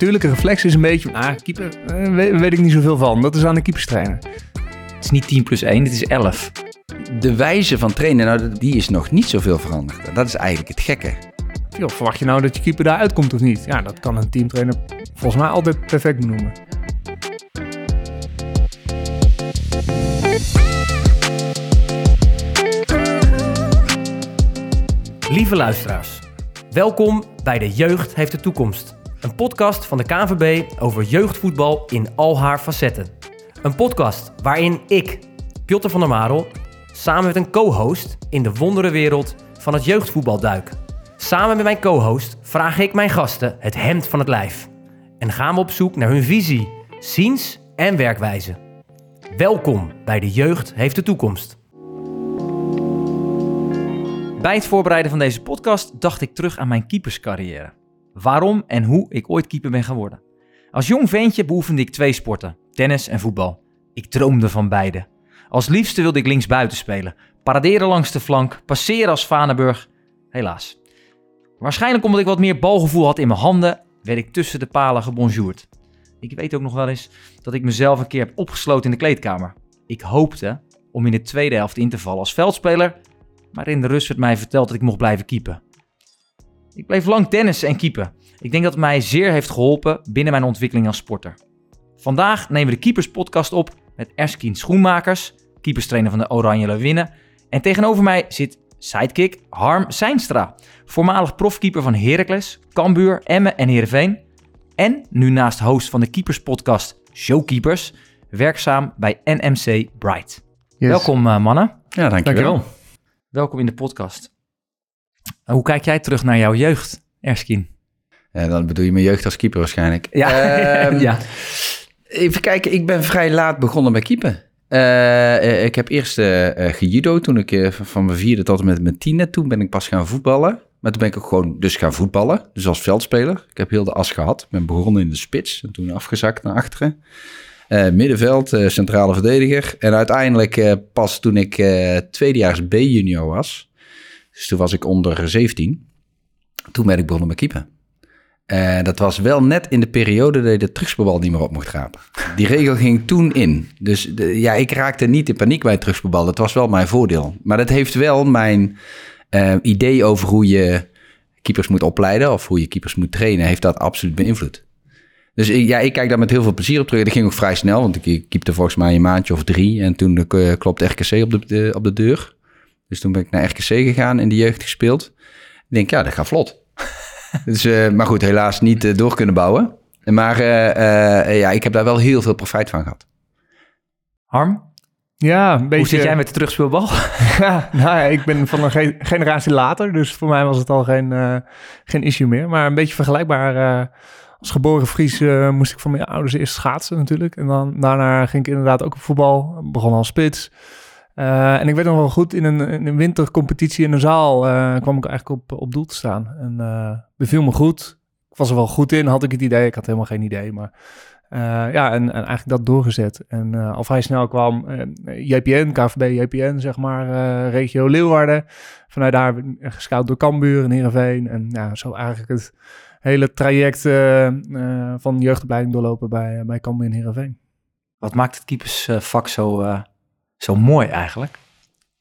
natuurlijke reflex is een beetje... Ah, keeper, eh, weet, weet ik niet zoveel van. Dat is aan de keeperstrainer. Het is niet 10 plus 1, het is 11. De wijze van trainen, nou, die is nog niet zoveel veranderd. Dat is eigenlijk het gekke. Joh, verwacht je nou dat je keeper daar uitkomt of niet? Ja, dat kan een teamtrainer volgens mij altijd perfect benoemen. Lieve luisteraars, welkom bij De Jeugd heeft de toekomst. Een podcast van de KNVB over jeugdvoetbal in al haar facetten. Een podcast waarin ik, Piotr van der Marel, samen met een co-host in de wonderenwereld van het jeugdvoetbal duik. Samen met mijn co-host vraag ik mijn gasten het hemd van het lijf. En gaan we op zoek naar hun visie, ziens en werkwijze. Welkom bij De Jeugd heeft de toekomst. Bij het voorbereiden van deze podcast dacht ik terug aan mijn keeperscarrière. Waarom en hoe ik ooit keeper ben geworden. Als jong ventje beoefende ik twee sporten, tennis en voetbal. Ik droomde van beide. Als liefste wilde ik linksbuiten spelen, paraderen langs de flank, passeren als Vaneburg. Helaas. Waarschijnlijk omdat ik wat meer balgevoel had in mijn handen, werd ik tussen de palen gebonjourd. Ik weet ook nog wel eens dat ik mezelf een keer heb opgesloten in de kleedkamer. Ik hoopte om in de tweede helft in te vallen als veldspeler, maar in de rust werd mij verteld dat ik mocht blijven keepen. Ik bleef lang tennissen en keepen. Ik denk dat het mij zeer heeft geholpen binnen mijn ontwikkeling als sporter. Vandaag nemen we de Keepers podcast op met Erskine Schoenmakers, keeperstrainer van de Oranje Leeuwinnen. En tegenover mij zit sidekick Harm Seinstra, voormalig profkeeper van Heracles, Cambuur, Emmen en Heerenveen. En nu naast host van de Keepers podcast Showkeepers, werkzaam bij NMC Bright. Yes. Welkom eh, mannen. Ja, dankjewel. Dankjewel. Welkom in de podcast. En Hoe kijk jij terug naar jouw jeugd, Erskine? Ja, dan bedoel je mijn jeugd als keeper waarschijnlijk. Ja, Ehm, ja. Even kijken, ik ben vrij laat begonnen met keeper. Eh, eh, ik heb eerst eh eh, gejudo toen ik eh, van mijn vierde tot en met mijn tiende. Toen ben ik pas gaan voetballen. Maar toen ben ik ook gewoon dus gaan voetballen. Dus als veldspeler. Ik heb heel de as gehad. Ik ben begonnen in de spits en toen afgezakt naar achteren. Eh, middenveld, eh, centrale verdediger. En uiteindelijk eh, pas toen ik eh tweedejaars B-junior was. Dus toen was ik onder 17. Toen ben ik begonnen met keeper. Eh, dat was wel net in de periode dat je de terugspeelbal niet meer op mocht rapen. Die regel ging toen in. Dus ja, ik raakte niet in paniek bij het terugspeelbal. Dat was wel mijn voordeel. Maar dat heeft wel mijn eh, idee over hoe je keepers moet opleiden... of hoe je keepers moet trainen, heeft dat absoluut beïnvloed. Dus ja, ik kijk daar met heel veel plezier op terug. Dat ging ook vrij snel, want ik keepte volgens mij een maandje of drie. En toen eh, klopte RKC op de- op de deur. Dus toen ben ik naar RKC gegaan, in de jeugd gespeeld. Ik denk, ja, dat gaat vlot. dus, eh, maar goed, helaas niet eh, door kunnen bouwen. Maar eh, eh, ja, ik heb daar wel heel veel profijt van gehad. Harm, Ja, een beetje... hoe zit jij met de terugspeelbal? Ja, nou ja, ik ben van een ge- generatie later, dus voor mij was het al geen, eh, geen issue meer. Maar een beetje vergelijkbaar. eh, als geboren Fries eh, moest ik van mijn ouders eerst schaatsen natuurlijk. En dan daarna ging ik inderdaad ook op voetbal. Begon als spits. Eh, en ik weet nog wel goed, in een, een wintercompetitie in een zaal eh, kwam ik eigenlijk op, op doel te staan. En eh beviel me goed. Ik was er wel goed in, had ik het idee. Ik had helemaal geen idee, maar... ja, en, en eigenlijk dat doorgezet. En al vrij snel kwam JPN, KVB JPN, zeg maar, regio Leeuwarden. Vanuit daar gescout door Cambuur en Heerenveen. En ja, zo eigenlijk het hele traject van jeugdopleiding doorlopen bij, bij Cambuur en Heerenveen. Wat maakt het keepersvak zo, zo mooi eigenlijk?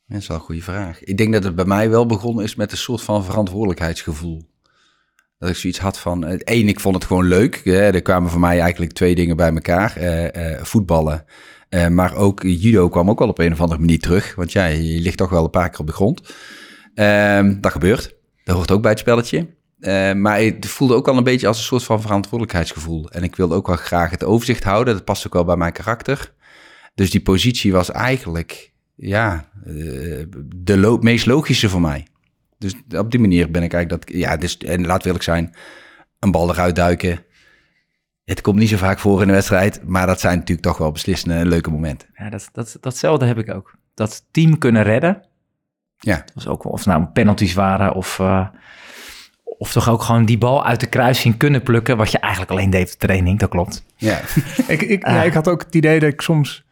Dat is wel een goede vraag. Ik denk dat het bij mij wel begonnen is met een soort van verantwoordelijkheidsgevoel. Dat ik zoiets had van, eh, één, ik vond het gewoon leuk. Hè. Er kwamen voor mij eigenlijk twee dingen bij elkaar. Eh, eh, voetballen, maar ook judo kwam ook wel op een of andere manier terug. Want ja, je ligt toch wel een paar keer op de grond. Ehm, dat gebeurt. Dat hoort ook bij het spelletje. Maar het voelde ook al een beetje als een soort van verantwoordelijkheidsgevoel. En ik wilde ook wel graag het overzicht houden. Dat past ook wel bij mijn karakter. Dus die positie was eigenlijk, ja, eh, de lo- meest logische voor mij. Dus op die manier ben ik eigenlijk dat, ja, dus, en laat eerlijk zijn, een bal eruit duiken. Het komt niet zo vaak voor in een wedstrijd, maar dat zijn natuurlijk toch wel beslissende en leuke momenten. Ja, dat, dat, datzelfde heb ik ook. Dat team kunnen redden. Ja. Dat was ook of nou penalties waren of, eh, of toch ook gewoon die bal uit de kruising kunnen plukken, wat je eigenlijk alleen deed op de training, dat klopt. Ja, Ik, ik, ja, ik had ook het idee dat ik soms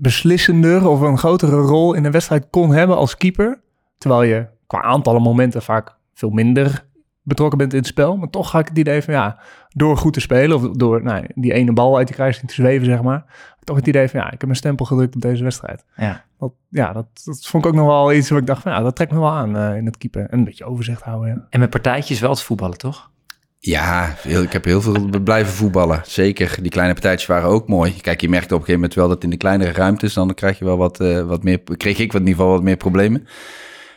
beslissender of een grotere rol in de wedstrijd kon hebben als keeper. Terwijl je qua aantallen momenten vaak veel minder betrokken bent in het spel. Maar toch ga ik het idee van, ja, door goed te spelen... of door nou, die ene bal uit die kruising te zweven, zeg maar... toch het idee van, ja, ik heb mijn stempel gedrukt op deze wedstrijd. Ja. Dat, ja, dat, dat vond ik ook nog wel iets waar ik dacht van, ja, dat trekt me wel aan eh, in het keeper. En een beetje overzicht houden, ja. En met partijtjes wel te voetballen, toch? Ja, ik heb heel veel blijven voetballen. Zeker, die kleine partijtjes waren ook mooi. Kijk, je merkte op een gegeven moment wel dat in de kleinere ruimtes... dan krijg je wel wat, eh, wat meer... kreeg ik in ieder geval wat meer problemen.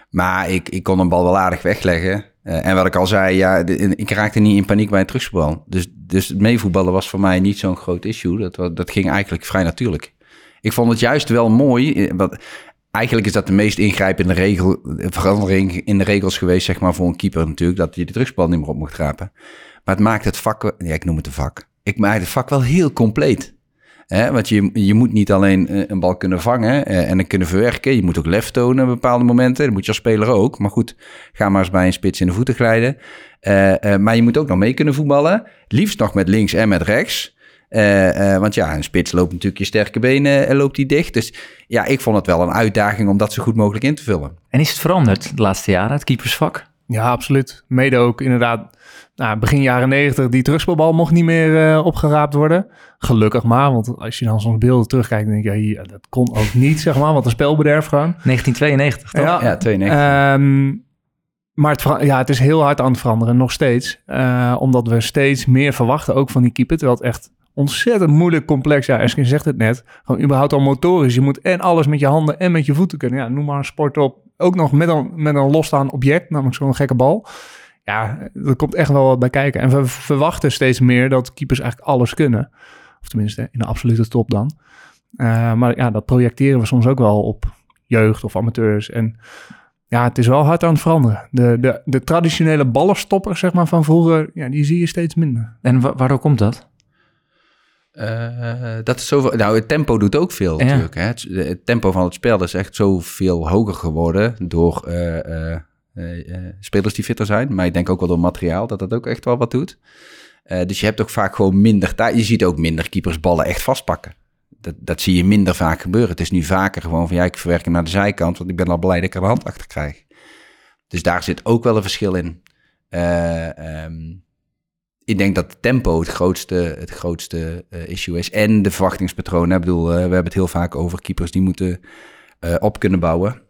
Maar ik, ik kon een bal wel aardig wegleggen. Eh, en wat ik al zei, ja, ik raakte niet in paniek bij een terugspel. Dus, dus meevoetballen was voor mij niet zo'n groot issue. Dat, dat ging eigenlijk vrij natuurlijk. Ik vond het juist wel mooi. eh, Wat, eigenlijk is dat de meest ingrijpende regel, eh, verandering in de regels geweest, zeg maar, voor een keeper natuurlijk. Dat je de terugspel niet meer op mocht rapen. Maar het maakt het vak, ja, ik noem het een vak. Ik maak het vak wel heel compleet. Hè, want je, je moet niet alleen eh, een bal kunnen vangen eh, en het kunnen verwerken. Je moet ook lef tonen op bepaalde momenten. Dat moet je als speler ook. Maar goed, ga maar eens bij een spits in de voeten glijden. Maar je moet ook nog mee kunnen voetballen. Liefst nog met links en met rechts. Eh, eh, want ja, een spits loopt natuurlijk je sterke benen en loopt die dicht. Dus ja, ik vond het wel een uitdaging om dat zo goed mogelijk in te vullen. En is het veranderd de laatste jaren, het keepersvak? Ja, absoluut. Mede ook inderdaad, nou, begin jaren negentig, die terugspelbal mocht niet meer eh, opgeraapt worden. Gelukkig maar, want als je dan soms beelden terugkijkt, dan denk je, ja, dat kon ook niet, zeg maar, wat een spelbederf gewoon. 1992, toch? Ja, Ja, 92. Ehm, maar het, ja, het is heel hard aan het veranderen, nog steeds. Eh, omdat we steeds meer verwachten, ook van die keeper. Terwijl het echt ontzettend moeilijk complex. Ja, Eskin zegt het net. Gewoon überhaupt al motorisch. Je moet en alles met je handen en met je voeten kunnen. Ja, noem maar een sport op. Ook nog met een, met een losstaand object, namelijk zo'n gekke bal. Ja, er komt echt wel wat bij kijken. En we verwachten steeds meer dat keepers eigenlijk alles kunnen. Of tenminste, in de absolute top dan. Eh, maar ja, dat projecteren we soms ook wel op jeugd of amateurs. En ja, het is wel hard aan het veranderen. De, de, traditionele ballenstoppers zeg maar, van vroeger, ja, die zie je steeds minder. En wa- waardoor komt dat? Eh, dat is zoveel. Nou, het tempo doet ook veel Ja. natuurlijk. Hè? Het, het tempo van het spel is echt zoveel hoger geworden door eh, eh, spelers die fitter zijn. Maar ik denk ook wel door materiaal dat dat ook echt wel wat doet. Dus je hebt ook vaak gewoon minder tijd. Je ziet ook minder keepers ballen echt vastpakken. Dat, dat zie je minder vaak gebeuren. Het is nu vaker gewoon van ja, ik verwerk hem naar de zijkant, want ik ben al blij dat ik er een hand achter krijg. Dus daar zit ook wel een verschil in. Ehm, ik denk dat tempo het grootste, het grootste eh, issue is. En de verwachtingspatronen. Ik bedoel, eh, we hebben het heel vaak over keepers die moeten eh, op kunnen bouwen.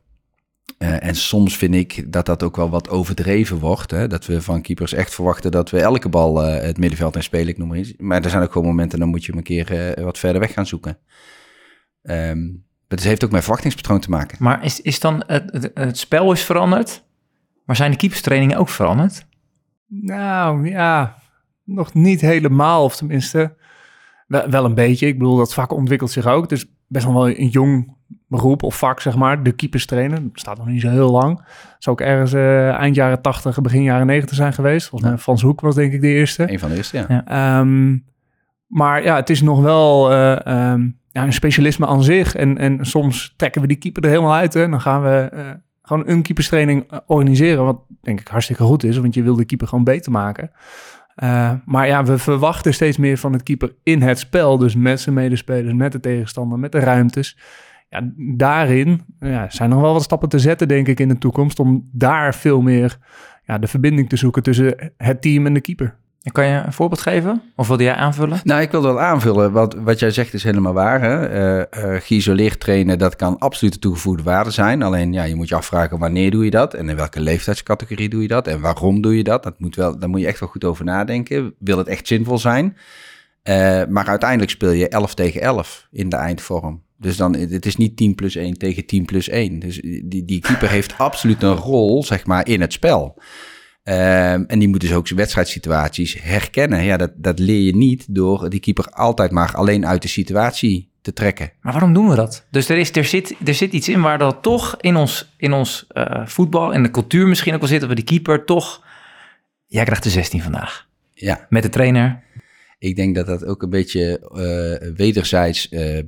Eh, en soms vind ik dat dat ook wel wat overdreven wordt. Hè? Dat we van keepers echt verwachten dat we elke bal eh, het middenveld in spelen, ik noem maar iets. Maar er zijn ook gewoon momenten, dan moet je hem een keer eh, wat verder weg gaan zoeken. Ehm, maar het heeft ook met verwachtingspatroon te maken. Maar is, is dan het, het, het spel is veranderd, maar zijn de keeperstrainingen ook veranderd? Nou ja, nog niet helemaal, of tenminste wel, wel een beetje. Ik bedoel, dat vak ontwikkelt zich ook. Het is best nog wel een jong beroep of vak, zeg maar. De keepers trainen. Dat staat nog niet zo heel lang. Het zou ook ergens eh, eind jaren 80, begin jaren 90 zijn geweest. Volgens mij Frans Hoek was denk ik de eerste. Een van de eerste, ja. Ja. Ehm, maar ja, het is nog wel eh, ehm, ja, een specialisme aan zich. En, en soms trekken we die keeper er helemaal uit. Hè. Dan gaan we eh, gewoon een keeperstraining organiseren. Wat denk ik hartstikke goed is, want je wil de keeper gewoon beter maken. Eh, maar ja, we verwachten steeds meer van het keeper in het spel. Dus met zijn medespelers, met de tegenstander, met de ruimtes. Ja, daarin ja, zijn nog wel wat stappen te zetten, denk ik, in de toekomst. Om daar veel meer ja, de verbinding te zoeken tussen het team en de keeper. Kan je een voorbeeld geven? Of wilde jij aanvullen? Nou, ik wil wel aanvullen. Wat, wat jij zegt is helemaal waar. Hè? Eh, geïsoleerd trainen, dat kan absoluut de toegevoegde waarde zijn. Alleen, ja, je moet je afvragen wanneer doe je dat? En in welke leeftijdscategorie doe je dat? En waarom doe je dat? dat moet wel, daar moet je echt wel goed over nadenken. Wil het echt zinvol zijn? Eh, maar uiteindelijk speel je 11 tegen 11 in de eindvorm. Dus dan, het is niet 10 plus 1 tegen 10 plus 1. Dus die, die keeper heeft absoluut een rol, zeg maar, in het spel. Ehm, en die moet dus ook zijn wedstrijdsituaties herkennen. Ja, dat, dat leer je niet door die keeper altijd maar alleen uit de situatie te trekken. Maar waarom doen we dat? Dus er, is, er, zit, er zit iets in waar dat toch in ons, in ons eh, voetbal en de cultuur misschien ook wel zit, dat we die keeper toch... Jij krijgt de 16 vandaag. Ja, Met de trainer. ik denk dat dat ook een beetje eh, wederzijds eh,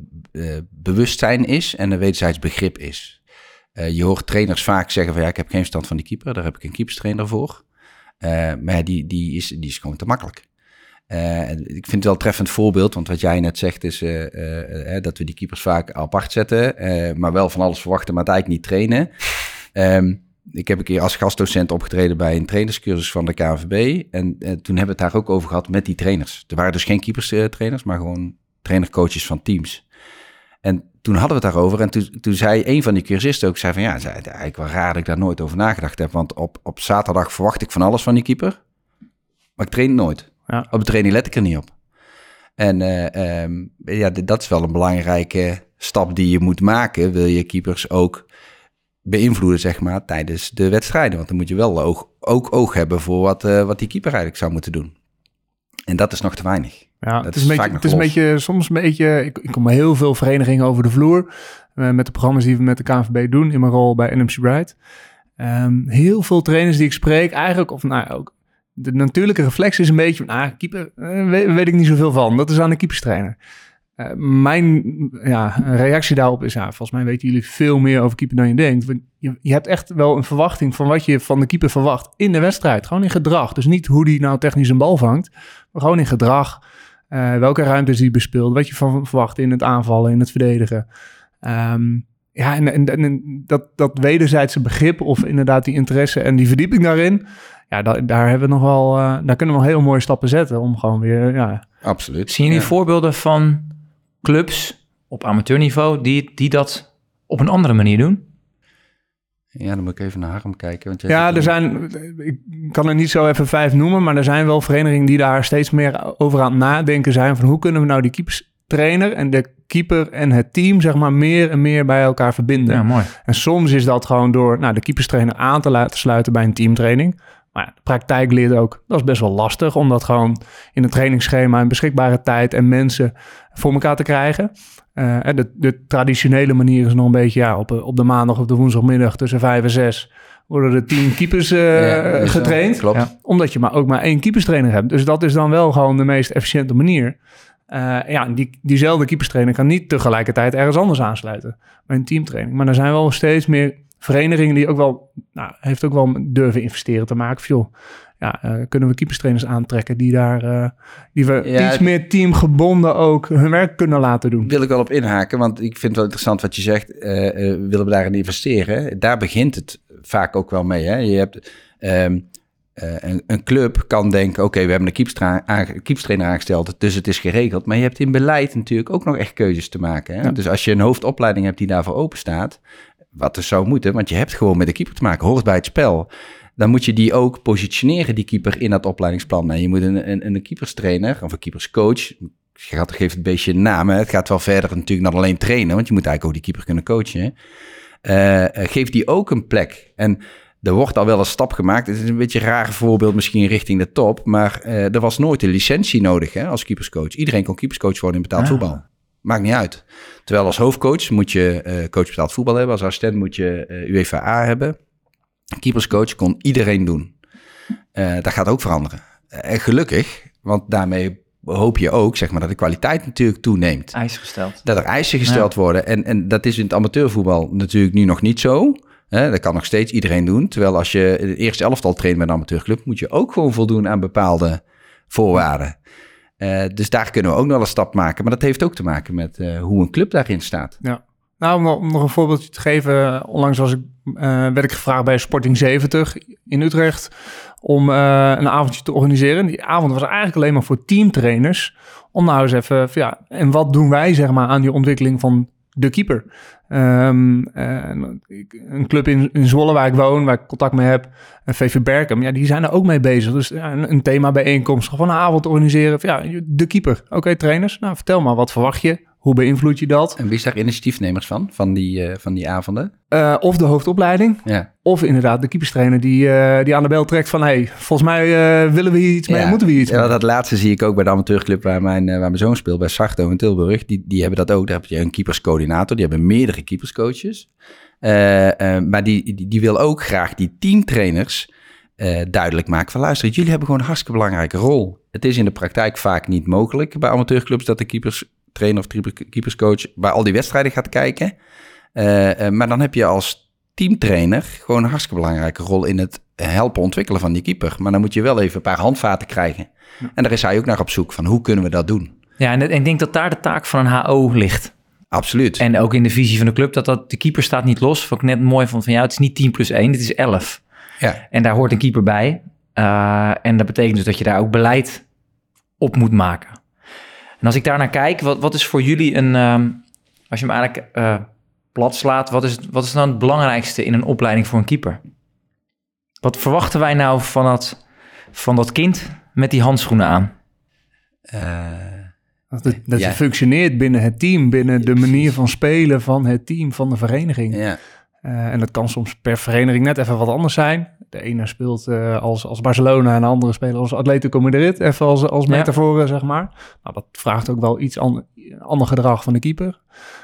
bewustzijn is en een wederzijds begrip is. Eh, je hoort trainers vaak zeggen van ja, ik heb geen verstand van die keeper, daar heb ik een keeperstrainer voor. Eh, maar die, die, is, die is gewoon te makkelijk. Eh, ik vind het wel treffend voorbeeld, want wat jij net zegt is dat we die keepers vaak apart zetten, maar wel van alles verwachten, maar het eigenlijk niet trainen. Ehm, ik heb een keer als gastdocent opgetreden bij een trainerscursus van de KNVB. En toen hebben we het daar ook over gehad met die trainers. Er waren dus geen keeperstrainers, maar gewoon trainercoaches van teams. En toen hadden we het daarover. En toen, toen zei een van die cursisten ook, zei van ja, zei, eigenlijk wel raar dat ik daar nooit over nagedacht heb. Want op, op zaterdag verwacht ik van alles van die keeper. Maar ik train nooit. Ja. Op de training let ik er niet op. En eh, ehm, ja, dat is wel een belangrijke stap die je moet maken. Wil je keepers ook beïnvloeden, zeg maar, tijdens de wedstrijden. Want dan moet je wel oog, ook oog hebben voor wat, eh, wat die keeper eigenlijk zou moeten doen. En dat is nog te weinig. Ja, Dat het is een beetje, het is een beetje, soms een beetje, ik, ik kom bij heel veel verenigingen over de vloer, eh, met de programma's die we met de KNVB doen, in mijn rol bij NMC Bright. Ehm, heel veel trainers die ik spreek, eigenlijk, of nou ook, de natuurlijke reflex is een beetje, ah, keeper, eh, weet, weet ik niet zoveel van. Dat is aan de keeperstrainer. Eh, mijn ja, reactie daarop is, ja, volgens mij weten jullie veel meer over keeper dan je denkt. Je, je hebt echt wel een verwachting van wat je van de keeper verwacht in de wedstrijd. Gewoon in gedrag. Dus niet hoe die nou technisch een bal vangt, gewoon in gedrag. Eh, welke ruimtes die bespeelt, wat je van verwacht in het aanvallen, in het verdedigen. Ehm, ja, en, en, en dat, dat wederzijdse begrip of inderdaad die interesse en die verdieping daarin, ja, da- daar hebben we nog wel, eh, daar kunnen we nog heel mooie stappen zetten om gewoon weer, ja, Absoluut. Zien jullie Ja. voorbeelden van clubs op amateurniveau die, die dat op een andere manier doen? Ja, dan moet ik even naar Harm kijken. Want jij Ja, er zijn, ik kan er niet zo even vijf noemen, maar er zijn wel verenigingen die daar steeds meer over aan het nadenken zijn van hoe kunnen we nou die keeperstrainer en de keeper en het team zeg maar meer en meer bij elkaar verbinden. Ja, mooi. En soms is dat gewoon door nou, de keeperstrainer aan te laten sluiten bij een teamtraining. Maar ja, de praktijk leert ook, dat is best wel lastig om dat gewoon in een trainingsschema en beschikbare tijd en mensen voor elkaar te krijgen. Eh, de, de traditionele manier is nog een beetje ja, op, op de maandag of de woensdagmiddag tussen vijf en zes worden er tien keepers eh, Ja, getraind. Klopt. Ja. Omdat je maar ook maar één keeperstrainer hebt. Dus dat is dan wel gewoon de meest efficiënte manier. Eh, ja, die, diezelfde keeperstrainer kan niet tegelijkertijd ergens anders aansluiten bij een teamtraining. Maar er zijn wel steeds meer verenigingen die ook wel, nou, heeft ook wel durven investeren te maken. Van, joh, ja, eh, kunnen we keeperstrainers aantrekken die daar, eh, die we Ja, iets meer teamgebonden ook hun werk kunnen laten doen. wil ik wel op inhaken, want ik vind het wel interessant wat je zegt. eh, willen we daarin investeren? Daar begint het vaak ook wel mee. Hè? Je hebt ehm, eh, een, een club kan denken: oké, we hebben een keepstrainer aangesteld, dus het is geregeld. Maar je hebt in beleid natuurlijk ook nog echt keuzes te maken. Hè? Ja. Dus als je een hoofdopleiding hebt die daarvoor open staat, wat dus zou moeten, want je hebt gewoon met de keeper te maken, hoort bij het spel. Dan moet je die ook positioneren, die keeper, in dat opleidingsplan. En je moet een, een, een keeperstrainer of een keeperscoach je gaat, geeft het beestje een naam. Hè? Het gaat wel verder natuurlijk dan alleen trainen, want je moet eigenlijk ook die keeper kunnen coachen. Eh, geef die ook een plek. En er wordt al wel een stap gemaakt. Het is een beetje een raar voorbeeld misschien richting de top, maar eh, er was nooit een licentie nodig hè, als keeperscoach. Iedereen kon keeperscoach worden in betaald Ah. voetbal. Maakt niet uit. Terwijl als hoofdcoach moet je eh, coach betaald voetbal hebben. Als assistent moet je eh UEFA hebben. Keeperscoach kon iedereen doen. Eh, dat gaat ook veranderen. En gelukkig, want daarmee hoop je ook zeg maar, dat de kwaliteit natuurlijk toeneemt. Eisen gesteld. Dat er eisen gesteld worden. En, en dat is in het amateurvoetbal natuurlijk nu nog niet zo. Hè, dat kan nog steeds iedereen doen. Terwijl als je het eerste elftal traint met een amateurclub, moet je ook gewoon voldoen aan bepaalde voorwaarden. Eh, dus daar kunnen we ook nog een stap maken. Maar dat heeft ook te maken met eh, hoe een club daarin staat. Nou, om nog- een voorbeeldje te geven. Onlangs was ik, eh, werd ik gevraagd bij Sporting 70 in Utrecht om een avondje te organiseren. Die avond was eigenlijk alleen maar voor teamtrainers. Om nou eens even, ja, en wat doen wij zeg maar aan die ontwikkeling van de keeper? Ehm, een club in, in Zwolle waar ik woon, waar ik contact mee heb, en VV Berkem, ja, die zijn er ook mee bezig. Dus ja, een, een thema bijeenkomst, gewoon een avond organiseren. Van, ja, de keeper. Oké, trainers, nou vertel maar, wat verwacht je? Hoe beïnvloed je dat? En wie is daar initiatiefnemers van, van die, eh, van die avonden? Eh, of de hoofdopleiding, Ja. of inderdaad de keeperstrainer die, eh, die aan de bel trekt van... hey, volgens mij willen we hier iets mee, moeten we hier iets Ja, mee. dat laatste zie ik ook bij de amateurclub waar mijn, waar mijn zoon speelt, bij Sarto in Tilburg. Die, die hebben dat ook. Daar heb je een keeperscoördinator, die hebben meerdere keeperscoaches. Eh, eh, maar die, die, die wil ook graag die teamtrainers eh, duidelijk maken van luister, jullie hebben gewoon een hartstikke belangrijke rol. Het is in de praktijk vaak niet mogelijk bij amateurclubs dat de keeperstrainer of keeper- keeperscoach bij al die wedstrijden gaat kijken. Maar dan heb je als teamtrainer gewoon een hartstikke belangrijke rol in het helpen ontwikkelen van die keeper. Maar dan moet je wel even een paar handvaten krijgen. En daar is hij ook naar op zoek van hoe kunnen we dat doen. Ja, en ik denk dat daar de taak van een HO ligt. Absoluut. En ook in de visie van de club, dat, dat de keeper staat niet los. Wat ik net mooi vond van, ja, het is niet 10 plus 1, het is 11. ja. En daar hoort een keeper bij. Uh, en dat betekent dus dat je daar ook beleid op moet maken. En als ik daar naar kijk, wat, wat is voor jullie een, um, als je hem eigenlijk uh, plat slaat, wat is, wat is dan het belangrijkste in een opleiding voor een keeper? Wat verwachten wij nou van dat, van dat kind met die handschoenen aan? Uh, dat, het, dat ja. je functioneert binnen het team, binnen de manier van spelen van het team, van de vereniging. Ja. Uh, en dat kan soms per vereniging net even wat anders zijn. De ene speelt uh, als, als Barcelona en de andere speelt als Atletico Madrid. Even als, als metaforen, ja. zeg maar. Nou, dat vraagt ook wel iets an, ander gedrag van de keeper.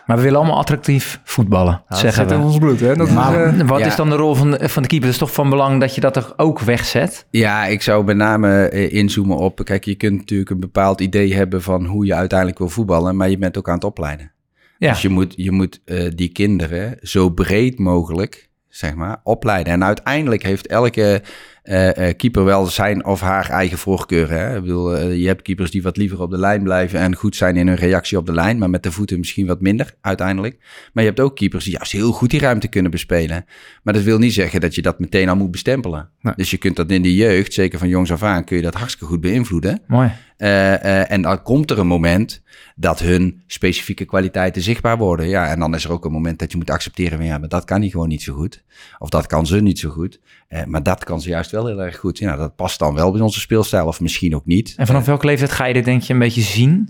Maar we willen allemaal attractief voetballen, ja, zeggen dat we. in ons bloed, hè? Dat ja. is, maar uh, wat ja. is dan de rol van de, van de keeper? Het is toch van belang dat je dat er ook wegzet? Ja, ik zou met name uh, inzoomen op... Kijk, je kunt natuurlijk een bepaald idee hebben van hoe je uiteindelijk wil voetballen... maar je bent ook aan het opleiden. Ja. Dus je moet, je moet uh, die kinderen zo breed mogelijk zeg maar, opleiden. En uiteindelijk heeft elke uh, uh, keeper wel zijn of haar eigen voorkeur. Hè? Ik bedoel, uh, je hebt keepers die wat liever op de lijn blijven en goed zijn in hun reactie op de lijn, maar met de voeten misschien wat minder uiteindelijk. Maar je hebt ook keepers die juist heel goed die ruimte kunnen bespelen. Maar dat wil niet zeggen dat je dat meteen al moet bestempelen. Nee. Dus je kunt dat in de jeugd, zeker van jongs af aan, kun je dat hartstikke goed beïnvloeden. Mooi. Uh, en dan komt er een moment dat hun specifieke kwaliteiten zichtbaar worden. Ja, en dan is er ook een moment dat je moet accepteren van ja, maar dat kan hij gewoon niet zo goed. Of dat kan ze niet zo goed. Uh, maar dat kan ze juist wel heel erg goed. Ja, dat past dan wel bij onze speelstijl of misschien ook niet. En vanaf welke leeftijd ga je dit denk je een beetje zien?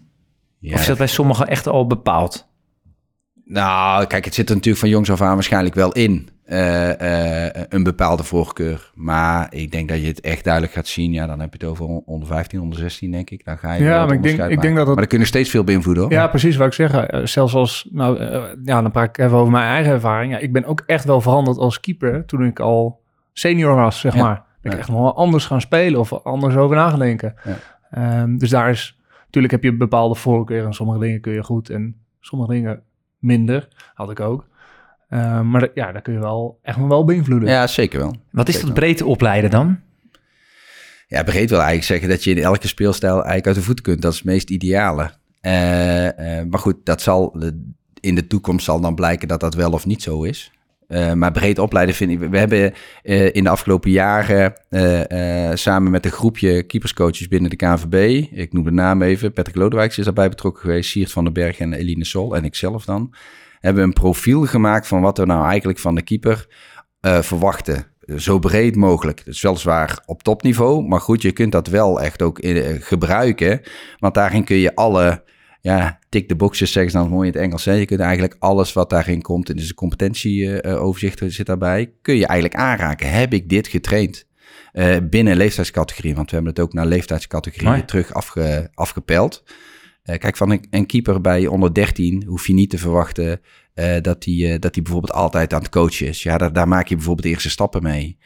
Ja, of is dat bij sommigen echt al bepaald? Nou, kijk, het zit er natuurlijk van jongs af aan waarschijnlijk wel in. Uh, uh, een bepaalde voorkeur. Maar ik denk dat je het echt duidelijk gaat zien. Ja, dan heb je het over onder 15, onder 16, denk ik. Dan ga je ja, maar ik denk, ik denk dat het... Maar er kunnen steeds veel beïnvloeden, hoor. Ja, precies wat ik zeg. Zelfs als... Nou, ja, dan praat ik even over mijn eigen ervaring. Ja, ik ben ook echt wel veranderd als keeper toen ik al senior was, zeg ja. maar. Ben ik echt nog wel anders gaan spelen of anders over na gaan denken. Ja. Um, dus daar is... Natuurlijk heb je bepaalde voorkeur en sommige dingen kun je goed en sommige dingen minder. Had ik ook. Uh, maar dat, ja, daar kun je wel echt nog wel beïnvloeden. Ja, zeker wel. Wat is zeker dat breedte opleiden dan? Ja, breed wil eigenlijk zeggen dat je in elke speelstijl eigenlijk uit de voet kunt. Dat is het meest ideale. Uh, uh, maar goed, dat zal in de toekomst zal dan blijken dat dat wel of niet zo is. Uh, maar breed opleiden vind ik. We hebben uh, in de afgelopen jaren uh, samen met een groepje keeperscoaches binnen de KNVB. Ik noem de naam even. Patrick Lodewijks is daarbij betrokken geweest. Siert van den Berg en Eline Sol en ikzelf dan. Hebben een profiel gemaakt van wat we nou eigenlijk van de keeper verwachten. Zo breed mogelijk. Dus weliswaar op topniveau. Maar goed, je kunt dat wel echt ook in, gebruiken. Want daarin kun je alle ja, tik de boxjes zeggen ze dan mooi in het Engels. Hè? Je kunt eigenlijk alles wat daarin komt, dus de competentieoverzicht uh, zit daarbij, kun je eigenlijk aanraken. Heb ik dit getraind uh, binnen leeftijdscategorie? Want we hebben het ook naar leeftijdscategorieën terug afge, afgepeld. Uh, kijk, van een, keeper bij onder 13 hoef je niet te verwachten dat hij dat die bijvoorbeeld altijd aan het coachen is. Ja, daar, daar maak je bijvoorbeeld de eerste stappen mee.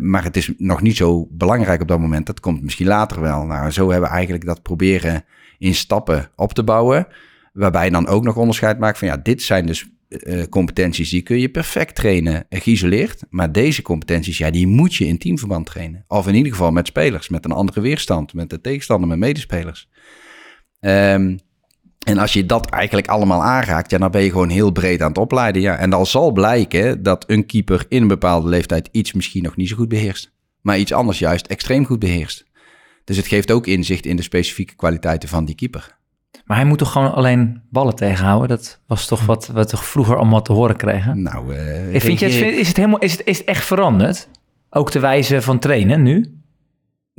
Maar het is nog niet zo belangrijk op dat moment. Dat komt misschien later wel. Nou, zo hebben we eigenlijk dat proberen in stappen op te bouwen. Waarbij je dan ook nog onderscheid maakt van ja, dit zijn dus competenties die kun je perfect trainen geïsoleerd. Maar deze competenties, ja, die moet je in teamverband trainen. Of in ieder geval met spelers, met een andere weerstand, met de tegenstander, met medespelers. Um, en als je dat eigenlijk allemaal aanraakt, ja, dan ben je gewoon heel breed aan het opleiden. Ja. En dan zal blijken dat een keeper in een bepaalde leeftijd iets misschien nog niet zo goed beheerst. Maar iets anders juist extreem goed beheerst. Dus het geeft ook inzicht in de specifieke kwaliteiten van die keeper. Maar hij moet toch gewoon alleen ballen tegenhouden? Dat was toch wat we toch vroeger allemaal te horen kregen? Nou, uh, ik vind je, is, het helemaal, is, het, is het echt veranderd? Ook de wijze van trainen nu?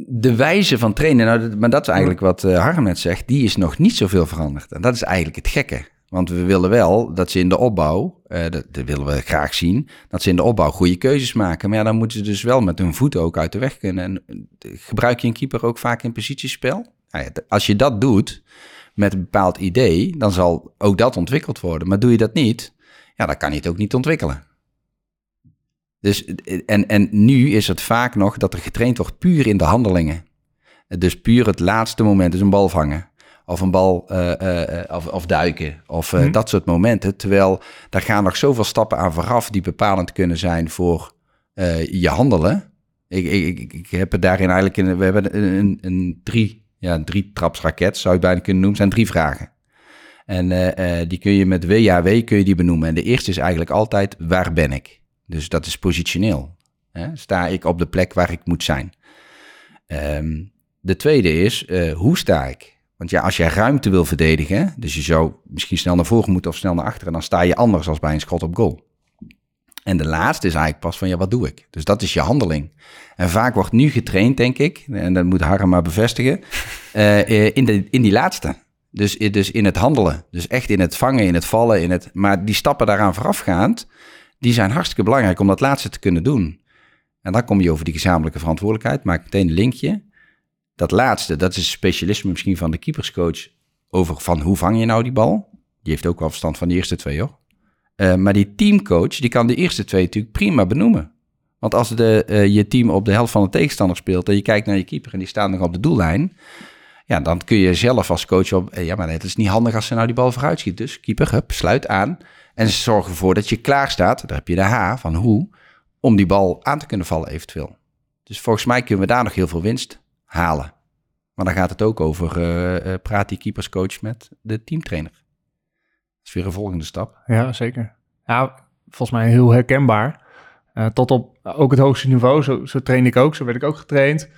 De wijze van trainen, nou, maar dat is eigenlijk wat uh, zegt, die is nog niet zoveel veranderd. En dat is eigenlijk het gekke. Want we willen wel dat ze in de opbouw, dat, dat, willen we graag zien, dat ze in de opbouw goede keuzes maken. Maar ja, dan moeten ze dus wel met hun voeten ook uit de weg kunnen. En eh, gebruik je een keeper ook vaak in positiespel? Nou ja, als je dat doet met een bepaald idee, dan zal ook dat ontwikkeld worden. Maar doe je dat niet, ja, dan kan je het ook niet ontwikkelen. Dus, en, en nu is het vaak nog dat er getraind wordt puur in de handelingen. Dus puur het laatste moment, dus een bal vangen. Of een bal, uh, uh, of, of, duiken, of uh, hmm. dat soort momenten. Terwijl daar gaan nog zoveel stappen aan vooraf die bepalend kunnen zijn voor je handelen. Ik, ik, ik, heb het daarin eigenlijk, in, we hebben een, een, een drie, ja, een drie trapsraket, zou je bijna kunnen noemen, zijn drie vragen. En eh, eh, die kun je met WAW kun je die benoemen. En de eerste is eigenlijk altijd waar ben ik? Dus dat is positioneel. Hè? Sta ik op de plek waar ik moet zijn? Ehm, de tweede is eh, hoe sta ik? Want ja, als jij ruimte wil verdedigen, dus je zou misschien snel naar voren moeten of snel naar achteren, dan sta je anders als bij een schot op goal. En de laatste is eigenlijk pas van, ja, wat doe ik? Dus dat is je handeling. En vaak wordt nu getraind, denk ik, en dat moet Harm maar bevestigen, uh, in, de, in die laatste. Dus, dus in het handelen. Dus echt in het vangen, in het vallen. In het, maar die stappen daaraan voorafgaand, die zijn hartstikke belangrijk om dat laatste te kunnen doen. En dan kom je over die gezamenlijke verantwoordelijkheid. Maak meteen een linkje. Dat laatste, dat is specialisme misschien van de keeperscoach over van hoe vang je nou die bal. Die heeft ook wel verstand van de eerste twee hoor. Uh, maar die teamcoach, die kan de eerste twee natuurlijk prima benoemen. Want als de, uh, je team op de helft van de tegenstander speelt en je kijkt naar je keeper en die staat nog op de doellijn, ja, dan kun je zelf als coach op, ja, maar het is niet handig als ze nou die bal vooruit schiet. Dus keeper, hup, sluit aan en zorg ervoor dat je klaar staat. Daar heb je de H van hoe, om die bal aan te kunnen vallen eventueel. Dus volgens mij kunnen we daar nog heel veel winst halen. Maar dan gaat het ook over, uh, praat die keeperscoach met de teamtrainer. Dat is weer een volgende stap. Ja, zeker. Ja, volgens mij heel herkenbaar. Tot op ook het hoogste niveau, zo, zo train ik ook, zo werd ik ook getraind.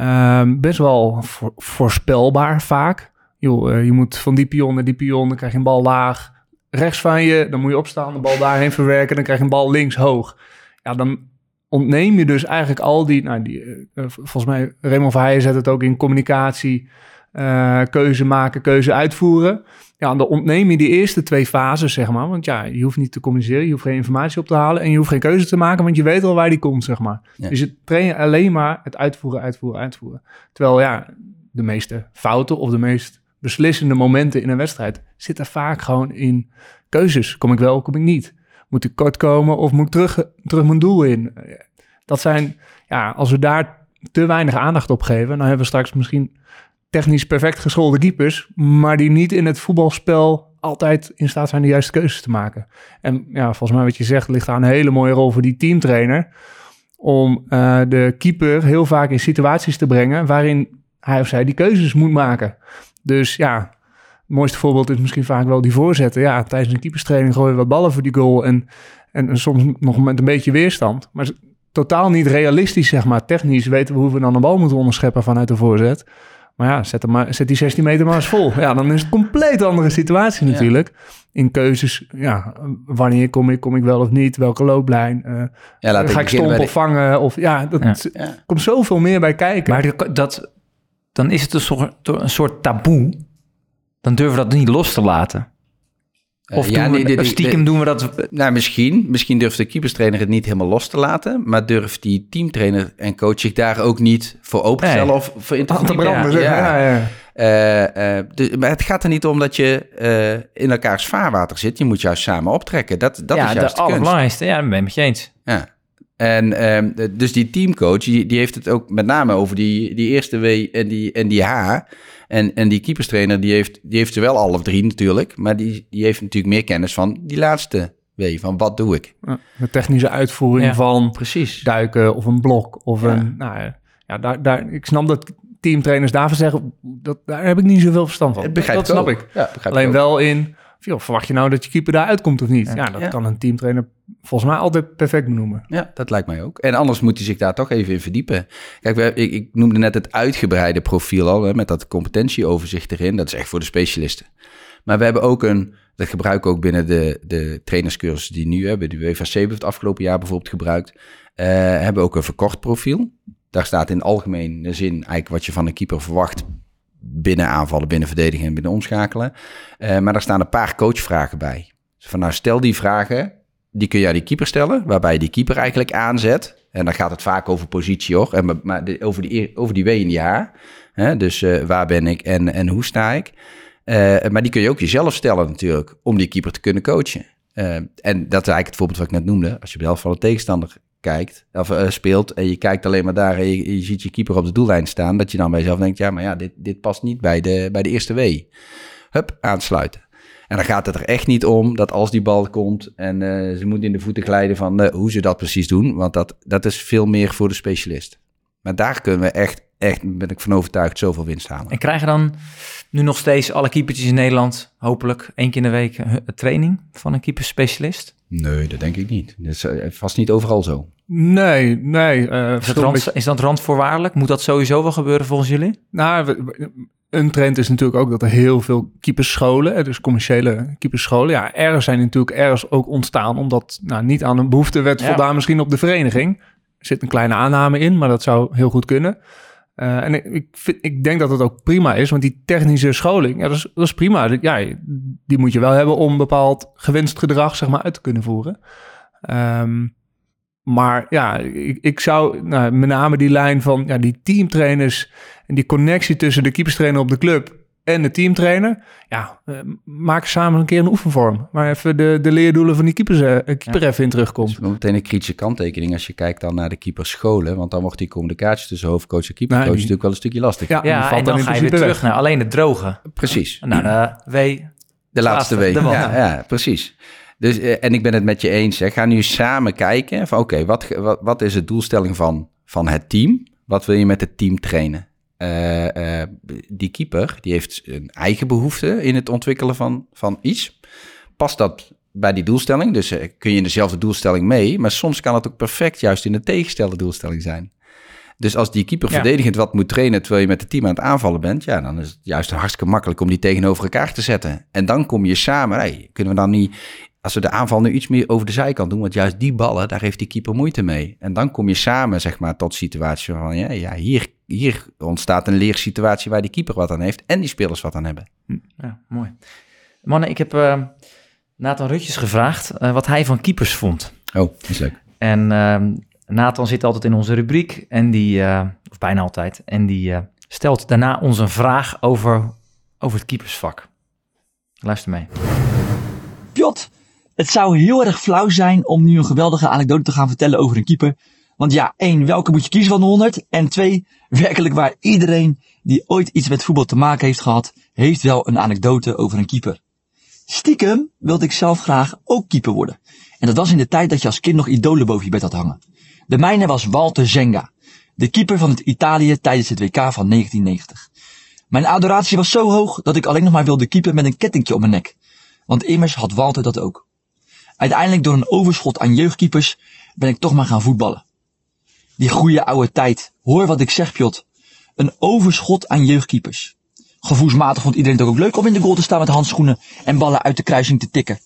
Um, best wel voor, voorspelbaar vaak. Yo, uh, je moet van die pion naar die pion, dan krijg je een bal laag. Rechts van je, dan moet je opstaan, de bal daarheen verwerken, dan krijg je een bal links hoog. Ja, dan ontneem je dus eigenlijk al die, nou die, uh, volgens mij, Raymond Verheijen zet het ook in communicatie, uh, keuze maken, keuze uitvoeren. Ja, dan ontneem je die eerste twee fases, zeg maar. Want ja, je hoeft niet te communiceren, je hoeft geen informatie op te halen en je hoeft geen keuze te maken, want je weet al waar die komt, zeg maar. Ja. Dus je traint alleen maar het uitvoeren, uitvoeren, uitvoeren. Terwijl ja, de meeste fouten of de meest beslissende momenten in een wedstrijd zitten vaak gewoon in keuzes. Kom ik wel, kom ik niet? Moet ik kort komen of moet ik terug, terug mijn doel in? Dat zijn, ja, als we daar te weinig aandacht op geven, dan hebben we straks misschien technisch perfect geschoolde keepers, maar die niet in het voetbalspel altijd in staat zijn de juiste keuzes te maken. En ja, volgens mij wat je zegt, ligt daar een hele mooie rol voor die teamtrainer om uh, de keeper heel vaak in situaties te brengen waarin hij of zij die keuzes moet maken. Dus ja, het mooiste voorbeeld is misschien vaak wel die voorzetten. Ja, tijdens een keeperstraining gooien we ballen voor die goal en, en, en soms nog met een beetje weerstand. Maar totaal niet realistisch, zeg maar. Technisch weten we hoe we dan een bal moeten onderscheppen vanuit de voorzet. Maar ja, zet, maar, zet die 16 meter maar eens vol. Ja, dan is het een compleet andere situatie natuurlijk. Ja. In keuzes, ja, wanneer kom ik, kom ik wel of niet? Welke looplijn? Uh, ja, laat ga ik stomp of vangen? Of, ja, dat ja. komt zoveel meer bij kijken. Maar dat, dan is het een soort, een soort taboe. Dan durven we dat niet los te laten. Of ja, nee, de, de, stiekem de, doen we dat? Nou, misschien. Misschien durft de keeperstrainer het niet helemaal los te laten. Maar durft die teamtrainer en coach zich daar ook niet voor open te stellen nee. of voor in te branden. Ja, ja. ja. Uh, uh, dus, maar het gaat er niet om dat je uh, in elkaars vaarwater zit. Je moet juist samen optrekken. Dat, dat ja, is juist de allerbelangrijkste. Ja, dat ben ik met je eens. Ja. En um, dus die teamcoach, die, die heeft het ook met name over die, die eerste W en die, en die H. En, en die keeperstrainer, die heeft, die heeft ze wel alle drie natuurlijk. Maar die, die heeft natuurlijk meer kennis van die laatste W, van wat doe ik? Ja, de technische uitvoering ja, van precies. duiken of een blok. Of ja. een, nou ja, daar, daar, ik snap dat teamtrainers daarvan zeggen, dat, daar heb ik niet zoveel verstand van. Begrijp dat snap ik. Ja, Alleen wel in, joh, verwacht je nou dat je keeper daar uitkomt of niet? Ja, ja dat kan een teamtrainer volgens mij altijd perfect benoemen. Ja, dat lijkt mij ook. En anders moet hij zich daar toch even in verdiepen. Kijk, we, ik, ik, noemde net het uitgebreide profiel al, hè, met dat competentieoverzicht erin. Dat is echt voor de specialisten. Maar we hebben ook een, dat gebruiken we ook binnen de, de trainerscursus die nu hebben, die UEFA 7 het afgelopen jaar bijvoorbeeld gebruikt, uh, hebben we ook een verkort profiel. Daar staat in algemene zin eigenlijk wat je van een keeper verwacht binnen aanvallen, binnen verdedigen en binnen omschakelen. Uh, maar daar staan een paar coachvragen bij. Dus van nou, stel die vragen, die kun je aan die keeper stellen, waarbij je die keeper eigenlijk aanzet. En dan gaat het vaak over positie hoor, en, maar over, die, over die W en die H. Hè? Dus uh, waar ben ik en, en hoe sta ik? Uh, maar die kun je ook jezelf stellen natuurlijk, om die keeper te kunnen coachen. En dat is eigenlijk het voorbeeld wat ik net noemde. Als je op de helft van de tegenstander kijkt, of uh, speelt en je kijkt alleen maar daar en je, je, ziet je keeper op de doellijn staan, dat je dan bij jezelf denkt, ja, maar ja, dit, dit past niet bij de, bij de eerste W. Hup, aansluiten. En dan gaat het er echt niet om dat als die bal komt en uh, ze moeten in de voeten glijden van uh, hoe ze dat precies doen, want dat, dat is veel meer voor de specialist. Maar daar kunnen we echt echt, ben ik van overtuigd, zoveel winst halen. En krijgen dan nu nog steeds alle keepertjes in Nederland hopelijk één keer in de week een training van een keeperspecialist? Nee, dat denk ik niet. Dat is eh, vast niet overal zo. Nee, nee. eh, Is dat, rand, met- is dat randvoorwaardelijk? Moet dat sowieso wel gebeuren volgens jullie? Nou, we- een trend is natuurlijk ook dat er heel veel keepersscholen, eh, dus commerciële keepersscholen, ja, ergens zijn natuurlijk ergens ook ontstaan omdat nou, niet aan een behoefte werd Ja. voldaan misschien op de vereniging. Er zit een kleine aanname in, maar dat zou heel goed kunnen. Eh, en ik, ik, vind, ik denk dat het ook prima is, want die technische scholing, ja, dat, is, dat is prima. Ja, die moet je wel hebben om bepaald gewenst gedrag zeg maar, uit te kunnen voeren. Ehm, maar ja, ik, ik zou nou, met name die lijn van ja, die teamtrainers en die connectie tussen de keeperstrainer op de club en de teamtrainer. Ja, eh, maak samen een keer een oefenvorm. Maar even de, de leerdoelen van die keepers, eh, keeper even in terugkomt. Dus meteen een kritische kanttekening als je kijkt dan naar de keeperscholen. Want dan wordt die communicatie tussen hoofdcoach en keepercoach die- natuurlijk wel een stukje lastig. Ja, Ja, valt en dan dan in ga je weer terug weg. naar alleen de droge. Precies. Nou, de W. De laatste laatste, week. Ja, ja, precies. Dus, eh, en ik ben het met je eens. Hè. Ga nu samen kijken van oké, wat, wat, wat is de doelstelling van, van het team? Wat wil je met het team trainen? Eh, eh, die keeper die heeft een eigen behoefte in het ontwikkelen van, van iets. Past dat bij die doelstelling? Dus kun je in dezelfde doelstelling mee. Maar soms kan het ook perfect juist in de tegenstelde doelstelling zijn. Dus als die keeper Ja. verdedigend wat moet trainen terwijl je met het team aan het aanvallen bent, ja, dan is het juist hartstikke makkelijk om die tegenover elkaar te zetten. En dan kom je samen. Hey, kunnen we dan niet, als we de aanval nu iets meer over de zijkant doen, want juist die ballen, daar heeft die keeper moeite mee. En dan kom je samen, zeg maar, tot situatie van, ja, ja hier, hier ontstaat een leersituatie waar die keeper wat aan heeft en die spelers wat aan hebben. Ja, mooi. Mannen, ik heb eh, Nathan Rutjes gevraagd eh, wat hij van keepers vond. Oh, is leuk. En ehm, Nathan zit altijd in onze rubriek, en die, eh, of bijna altijd, en die eh, stelt daarna ons een vraag over, over het keepersvak. Luister mee. Piot, het zou heel erg flauw zijn om nu een geweldige anekdote te gaan vertellen over een keeper. Want ja, één, welke moet je kiezen van de 100? En twee, werkelijk waar iedereen die ooit iets met voetbal te maken heeft gehad, heeft wel een anekdote over een keeper. Stiekem wilde ik zelf graag ook keeper worden. En dat was in de tijd dat je als kind nog idolen boven je bed had hangen. De mijne was Walter Zenga, de keeper van het Italië tijdens het WK van 1990. Mijn adoratie was zo hoog dat ik alleen nog maar wilde keeper met een kettingje om mijn nek. Want immers had Walter dat ook. Uiteindelijk door een overschot aan jeugdkeepers ben ik toch maar gaan voetballen. Die goede oude tijd. Hoor wat ik zeg, Pjot. Een overschot aan jeugdkeepers. Gevoelsmatig vond iedereen het ook leuk om in de goal te staan met handschoenen en ballen uit de kruising te tikken.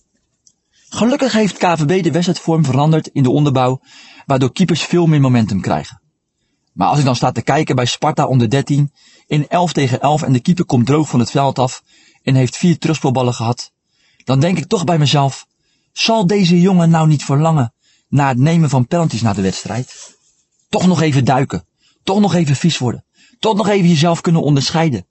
Gelukkig heeft KVB de wedstrijdvorm veranderd in de onderbouw, waardoor keepers veel meer momentum krijgen. Maar als ik dan sta te kijken bij Sparta onder 13, in 11 tegen 11 en de keeper komt droog van het veld af en heeft vier terugspelballen gehad, dan denk ik toch bij mezelf, zal deze jongen nou niet verlangen naar het nemen van penalties na de wedstrijd? Toch nog even duiken, toch nog even vies worden, toch nog even jezelf kunnen onderscheiden.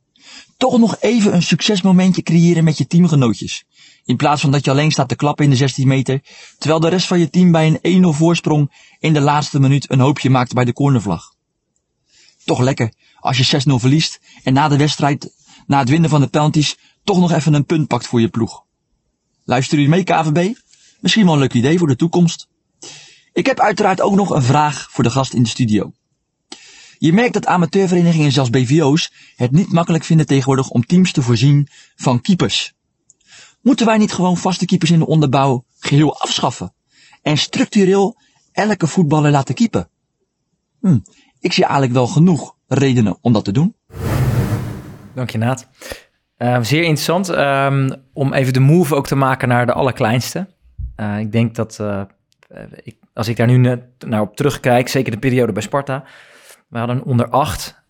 Toch nog even een succesmomentje creëren met je teamgenootjes. In plaats van dat je alleen staat te klappen in de 16 meter, terwijl de rest van je team bij een 1-0 voorsprong in de laatste minuut een hoopje maakt bij de cornervlag. Toch lekker als je 6-0 verliest en na de wedstrijd, na het winnen van de penalties, toch nog even een punt pakt voor je ploeg. Luister u mee, KVB? Misschien wel een leuk idee voor de toekomst. Ik heb uiteraard ook nog een vraag voor de gast in de studio. Je merkt dat amateurverenigingen en zelfs BVO's het niet makkelijk vinden tegenwoordig om teams te voorzien van keepers. Moeten wij niet gewoon vaste keepers in de onderbouw geheel afschaffen en structureel elke voetballer laten keepen? Hm, ik zie eigenlijk wel genoeg redenen om dat te doen. Dank je, Naat. Eh, zeer interessant ehm, om even de move ook te maken naar de allerkleinste. Eh, ik denk dat, eh, eh, ik, als ik daar nu naar op terugkijk, zeker de periode bij Sparta, we hadden onder acht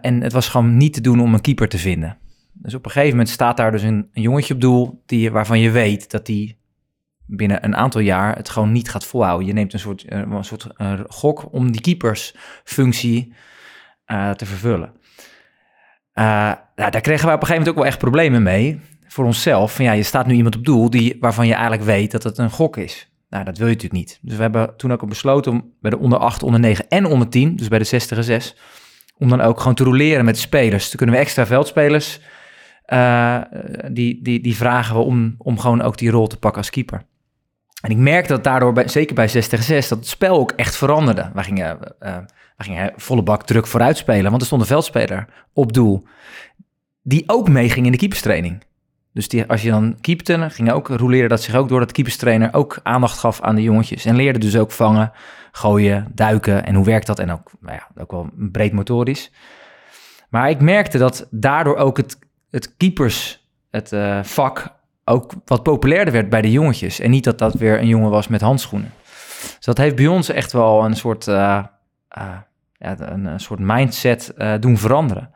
en het was gewoon niet te doen om een keeper te vinden. Dus op een gegeven moment staat daar dus een, jongetje op doel die, waarvan je weet dat die binnen een aantal jaar het gewoon niet gaat volhouden. Je neemt een soort, een soort gok om die keepersfunctie te vervullen. Daar kregen wij op een gegeven moment ook wel echt problemen mee. Voor onszelf. Van ja, je staat nu iemand op doel die, waarvan je eigenlijk weet dat het een gok is. Nou, dat wil je natuurlijk niet. Dus we hebben toen ook besloten om bij de onder 8, onder 9 en onder 10, dus bij de 60 en 6, om dan ook gewoon te roleren met de spelers. Dan kunnen we extra veldspelers, eh, die, die, die vragen we om, om gewoon ook die rol te pakken als keeper. En ik merkte dat daardoor, bij, zeker bij 6 tegen 6, dat het spel ook echt veranderde. Wij gingen, uh, gingen volle bak druk vooruit spelen, want er stond een veldspeler op doel. Die ook meeging in de keeperstraining. Dus die, als je dan keepte, ging ook, roleerde dat zich ook door dat keeperstrainer ook aandacht gaf aan de jongetjes. En leerde dus ook vangen, gooien, duiken en hoe werkt dat. En ook, nou ja, ook wel breed motorisch. Maar ik merkte dat daardoor ook het, het keepers, het uh, vak, ook wat populairder werd bij de jongetjes. En niet dat dat weer een jongen was met handschoenen. Dus dat heeft bij ons echt wel een soort, uh, uh, ja, een, een, soort mindset doen veranderen.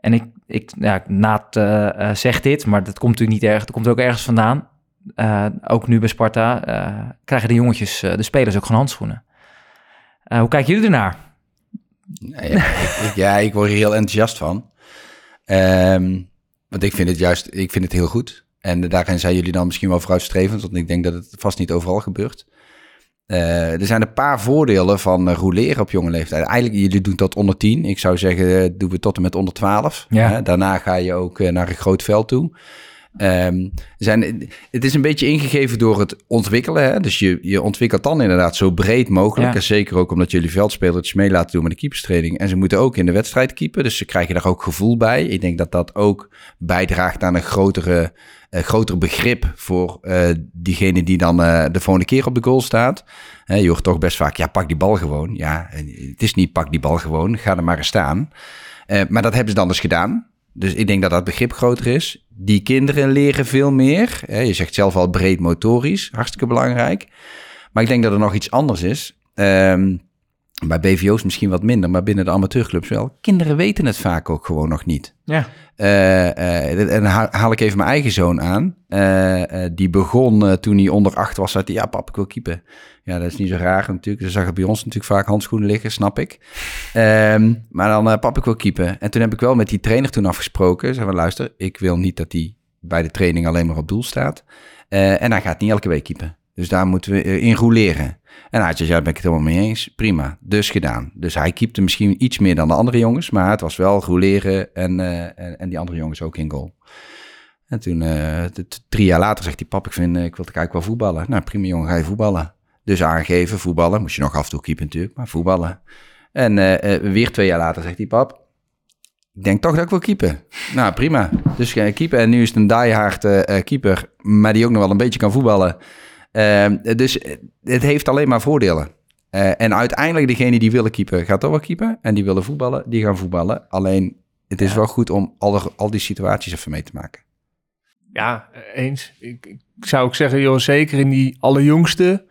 En ik, ik ja, Naat uh, zegt dit, maar dat komt natuurlijk niet erg. Dat komt ook ergens vandaan. Uh, ook nu bij Sparta krijgen de jongetjes, de spelers ook gewoon handschoenen. hoe kijken jullie ernaar? Ja, ja, ik, word er heel enthousiast van. Um, want ik vind het juist, ik vind het heel goed. En daarin zijn jullie dan misschien wel vooruitstrevend, want ik denk dat het vast niet overal gebeurt. Uh, er zijn een paar voordelen van uh, roleren op jonge leeftijd. Eigenlijk, jullie doen tot onder 10. Ik zou zeggen, uh, doen we tot en met onder 12. Ja. daarna ga je ook naar een groot veld toe. Um, zijn, het is een beetje ingegeven door het ontwikkelen. Hè? Dus je, je ontwikkelt dan inderdaad zo breed mogelijk. Ja. En zeker ook omdat jullie veldspelers mee laten doen met de keeperstraining. En ze moeten ook in de wedstrijd keepen. Dus ze krijgen daar ook gevoel bij. Ik denk dat dat ook bijdraagt aan een grotere, uh, groter begrip voor uh, diegene die dan uh, de volgende keer op de goal staat. Je hoort toch best vaak, ja, pak die bal gewoon. Ja, het is niet pak die bal gewoon, ga er maar eens staan. maar dat hebben ze dan dus gedaan. Dus ik denk dat dat begrip groter is. Die kinderen leren veel meer. Je zegt zelf al breed motorisch, hartstikke belangrijk. Maar ik denk dat er nog iets anders is. Um, bij BVO's misschien wat minder, maar binnen de amateurclubs wel. Kinderen weten het vaak ook gewoon nog niet. Ja. Uh, uh, en haal, haal ik even mijn eigen zoon aan. Uh, die begon toen hij onder acht was, zei hij, ja pap, ik wil keepen. Ja, dat is niet zo raar natuurlijk. Ze zag bij ons natuurlijk vaak handschoenen liggen, snap ik. Um, maar dan, pap, ik wil keepen. En toen heb ik wel met die trainer toen afgesproken. Zeg maar, luister, ik wil niet dat hij bij de training alleen maar op doel staat. en hij gaat niet elke week keepen. Dus daar moeten we in roleren. En hij zei, ja, daar ben ik het helemaal mee eens. Prima, dus gedaan. Dus hij keepte misschien iets meer dan de andere jongens, maar het was wel roleren en, uh, en, en, die andere jongens ook in goal. En toen, uh, drie jaar later, zegt hij, pap, ik, vind, ik wil eigenlijk wel voetballen. Nou, prima jongen, ga je voetballen. Dus aangeven, voetballen. Moest je nog af en toe keepen natuurlijk, maar voetballen. En uh, weer twee jaar later zegt hij, pap, ik denk toch dat ik wil keepen. Nou, prima. Dus ga je keepen. En nu is het een diehard keeper, maar die ook nog wel een beetje kan voetballen. Uh, dus het heeft alleen maar voordelen. Uh, en uiteindelijk degene die willen keepen, gaat toch wel keepen. En die willen voetballen, die gaan voetballen. Alleen, het is ja. wel goed om al, de, al die situaties even mee te maken. Ja, eens. Ik, ik zou ook zeggen, joh, zeker in die allerjongste...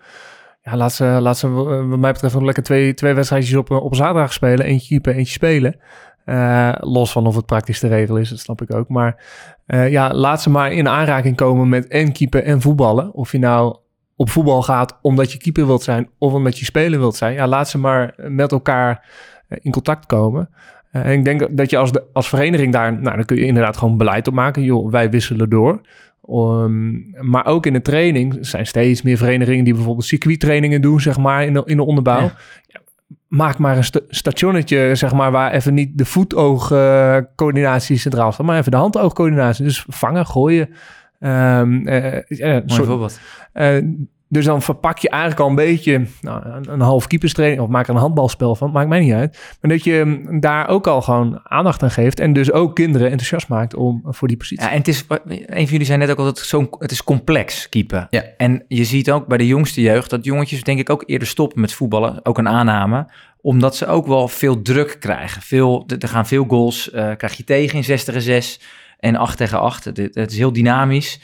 Ja, laat ze, laat ze wat mij betreft nog lekker twee, twee wedstrijdjes op, op zaterdag spelen. Eentje keepen, eentje spelen. Uh, los van of het praktisch te regelen is, dat snap ik ook. Maar ja, laat ze maar in aanraking komen met en keepen en voetballen. Of je nou op voetbal gaat omdat je keeper wilt zijn of omdat je speler wilt zijn. Ja, laat ze maar met elkaar in contact komen. en ik denk dat je als, de, als vereniging daar, nou dan kun je inderdaad gewoon beleid op maken. Joh, wij wisselen door. Um, maar ook in de training er zijn steeds meer verenigingen die bijvoorbeeld circuittrainingen doen, zeg maar, in de, in de onderbouw. Ja. Ja, maak maar een st stationnetje, zeg maar, waar even niet de voet-oog-coördinatie uh, centraal staat, maar even de hand-oog-coördinatie. Dus vangen, gooien. Um, uh, uh, Mooi voorbeeld. Dus dan verpak je eigenlijk al een beetje nou, een, een half keeperstraining of maak er een handbalspel van, maakt mij niet uit. Maar dat je daar ook al gewoon aandacht aan geeft en dus ook kinderen enthousiast maakt om voor die positie. Ja, en het is, een van jullie zei net ook al dat het, zo, het is complex keepen. Ja. En je ziet ook bij de jongste jeugd dat jongetjes denk ik ook eerder stoppen met voetballen, ook een aanname, omdat ze ook wel veel druk krijgen. Veel, er gaan veel goals, uh, krijg je tegen in 6 tegen 6 en 8 tegen 8. Het, het is heel dynamisch.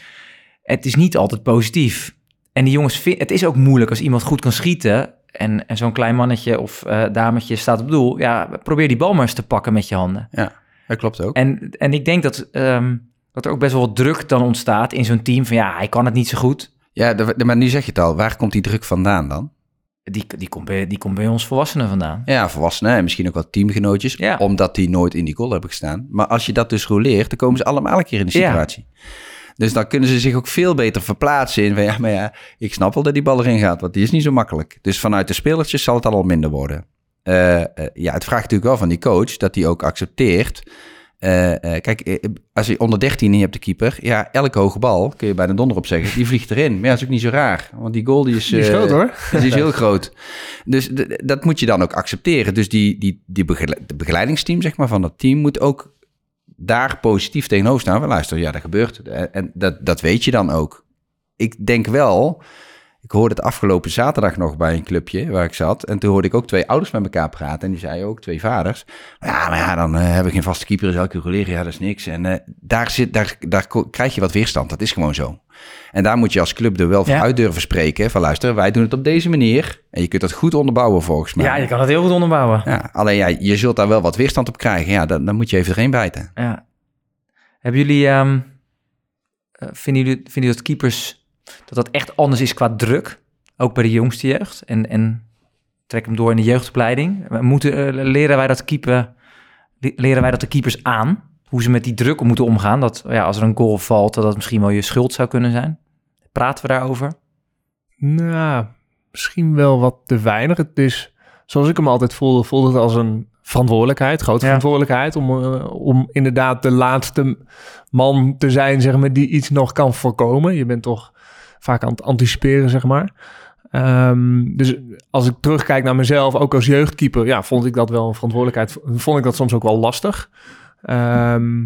Het is niet altijd positief. En die jongens, het is ook moeilijk als iemand goed kan schieten. En, en zo'n klein mannetje of uh, dametje staat op doel. Ja, probeer die bal maar eens te pakken met je handen. Ja, dat klopt ook. En, en ik denk dat, um, dat er ook best wel wat druk dan ontstaat in zo'n team. Van ja, hij kan het niet zo goed. Ja, de, de, maar nu zeg je het al. Waar komt die druk vandaan dan? Die, die, komt bij, die komt bij ons volwassenen vandaan. Ja, volwassenen en misschien ook wat teamgenootjes. Ja. Omdat die nooit in die goal hebben gestaan. Maar als je dat dus roleert, dan komen ze allemaal een keer in de situatie. Ja. Dus dan kunnen ze zich ook veel beter verplaatsen in van ja, maar ja, ik snap wel dat die bal erin gaat, want die is niet zo makkelijk. Dus vanuit de spelertjes zal het al al minder worden. Uh, uh, ja, het vraagt natuurlijk wel van die coach dat hij ook accepteert eh, eh, kijk, eh, als je onder 13 en je hebt de keeper, ja, elke hoge bal, kun je bij de donder op zeggen, die vliegt erin. Maar ja, dat is ook niet zo raar, want die goal die is, Die is eh, groot, hoor. Die is heel groot. Dus dat moet je dan ook accepteren. Dus die, die, die begeleidingsteam zeg maar, van dat team moet ook daar positief tegenover staan. Van, luister, ja, dat gebeurt. En dat, dat weet je dan ook. Ik denk wel, ik hoorde het afgelopen zaterdag nog bij een clubje waar ik zat. En toen hoorde ik ook twee ouders met elkaar praten. En die zeiden ook, twee vaders. Ja, maar ja, dan eh, hebben we geen vaste keeper. Dus elke roleren, ja, dat is niks. En eh, daar, zit, daar, daar krijg je wat weerstand. Dat is gewoon zo. En daar moet je als club er wel voor Ja. uit durven spreken. Van luister, wij doen het op deze manier. En je kunt dat goed onderbouwen volgens mij. Ja, je kan het heel goed onderbouwen. Ja, alleen ja, je zult daar wel wat weerstand op krijgen. Ja, dan, dan moet je even erin bijten. Ja. Hebben jullie, eh, vinden jullie, vinden jullie dat keepers, dat dat echt anders is qua druk? Ook bij de jongste jeugd? En, en trek hem door in de jeugdopleiding. We Moeten, eh, leren, wij dat keeper, le- leren wij dat de keepers aan? Hoe ze met die druk moeten omgaan? Dat ja, als er een goal valt, dat dat misschien wel je schuld zou kunnen zijn? Praten we daarover? Nou, misschien wel wat te weinig. Het is, zoals ik hem altijd voelde, voelde het als een verantwoordelijkheid, grote Ja. verantwoordelijkheid, om, eh, om inderdaad de laatste man te zijn, zeg maar, die iets nog kan voorkomen. Je bent toch vaak aan het anticiperen, zeg maar. Ehm, dus als ik terugkijk naar mezelf, ook als jeugdkeeper, ja, vond ik dat wel een verantwoordelijkheid. Vond ik dat soms ook wel lastig. Ehm,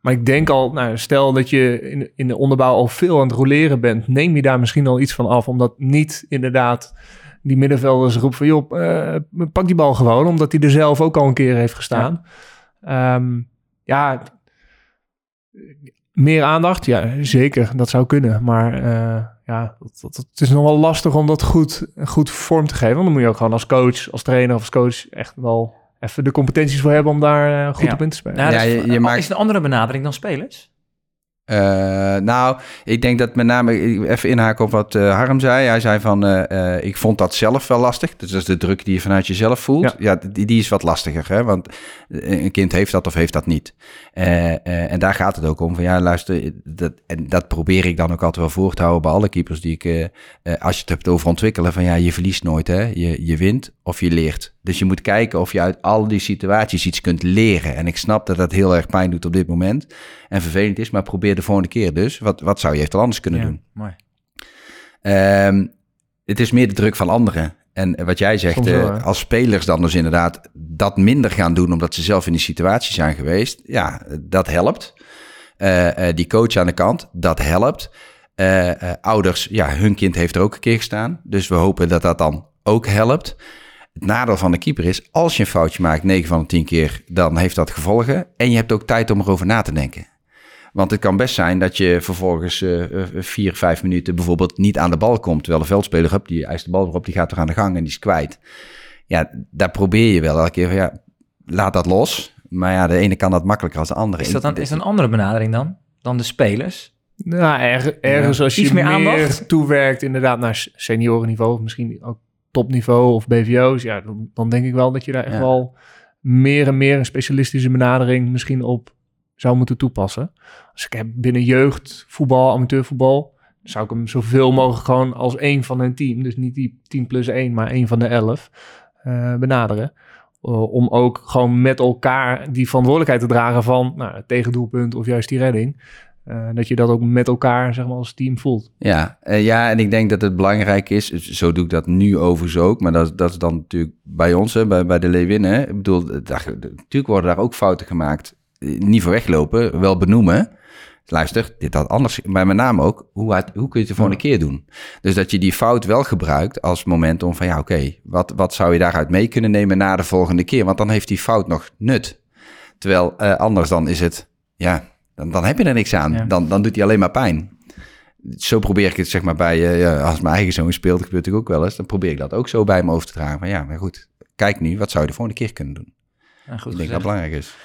maar ik denk al, nou, stel dat je in, in de onderbouw al veel aan het roleren bent, neem je daar misschien al iets van af, omdat niet inderdaad die middenvelders roepen van, joh, eh, pak die bal gewoon, omdat hij er zelf ook al een keer heeft gestaan. Ja, ja meer aandacht, ja, zeker, dat zou kunnen. Maar eh, ja, dat, dat- het is nog wel lastig om dat goed, goed vorm te geven. Want dan moet je ook gewoon als coach, als trainer of als coach echt wel even de competenties voor hebben om daar eh, goed Ja. op in te spelen. Nou, Ja, is, je- je maakt- is het een andere benadering dan spelers? Eh, nou, ik denk dat met name, ik- even inhaken op wat eh, Harm zei. Hij zei van, eh, ik vond dat zelf wel lastig. Dus dat is de druk die je vanuit jezelf voelt. Ja, die, die is wat lastiger, hè? want een kind heeft dat of heeft dat niet. En daar gaat het ook om van, ja, luister, dat, en dat probeer ik dan ook altijd wel voor te houden bij alle keepers die ik, als je het hebt over ontwikkelen, van ja, je verliest nooit, hè? Je, je wint of je leert. Dus je moet kijken of je uit al die situaties iets kunt leren. En ik snap dat dat heel erg pijn doet op dit moment en vervelend is, maar probeer de volgende keer dus. Wat, wat zou je eventueel anders kunnen Ja, doen? mooi. Ehm, het is meer de druk van anderen. En wat jij zegt, wel, eh, als spelers dan dus inderdaad dat minder gaan doen omdat ze zelf in die situatie zijn geweest, ja, dat helpt. Eh, eh, die coach aan de kant, dat helpt. Ouders, ja, hun kind heeft er ook een keer gestaan. Dus we hopen dat dat dan ook helpt. Het nadeel van de keeper is, als je een foutje maakt, 9 van de 10 keer, dan heeft dat gevolgen. En je hebt ook tijd om erover na te denken. Want het kan best zijn dat je vervolgens eh, eh, vier, vijf minuten bijvoorbeeld niet aan de bal komt. Terwijl de veldspeler hebt, die eist de bal erop, die gaat er aan de gang en die is kwijt. Ja, daar probeer je wel elke keer van, ja, laat dat los. Maar ja, de ene kan dat makkelijker als de andere. Is dat dan, is dat een andere benadering dan? Dan de spelers? Nou, erg, ergens als je Iets meer aandacht? toewerkt inderdaad naar seniorenniveau, of misschien ook topniveau of BVO's, ja, dan, dan denk ik wel dat je daar echt Ja. wel meer en meer een specialistische benadering misschien op zou moeten toepassen. Als ik heb binnen jeugd, voetbal, amateurvoetbal, zou ik hem zoveel mogelijk gewoon als één van een team, dus niet die 10 plus 1, maar één van de 11, eh, benaderen. Uh, om ook gewoon met elkaar die verantwoordelijkheid te dragen van nou, het tegendoelpunt of juist die redding. Uh, dat je dat ook met elkaar zeg maar, als team voelt. Ja, uh, ja, en ik denk dat het belangrijk is, zo doe ik dat nu overigens ook, maar dat, dat is dan natuurlijk bij ons, hè, bij, bij de Leeuwinnen. Ik bedoel, daar, natuurlijk worden daar ook fouten gemaakt. Niet voor weglopen, wel benoemen. Luister, dit had anders, maar met name ook, hoe, hoe kun je het de volgende keer doen? Dus dat je die fout wel gebruikt als moment om van, ja oké, okay, wat, wat zou je daaruit mee kunnen nemen na de volgende keer? Want dan heeft die fout nog nut. Terwijl uh, anders dan is het, ja, dan, dan heb je er niks aan. Ja. Dan, dan doet hij alleen maar pijn. Zo probeer ik het zeg maar bij, uh, als mijn eigen zoon speelt, gebeurt natuurlijk ook wel eens, dan probeer ik dat ook zo bij me over te dragen. Van ja, maar goed, kijk nu, wat zou je de volgende keer kunnen doen? Ja, goed ik denk dat belangrijk is.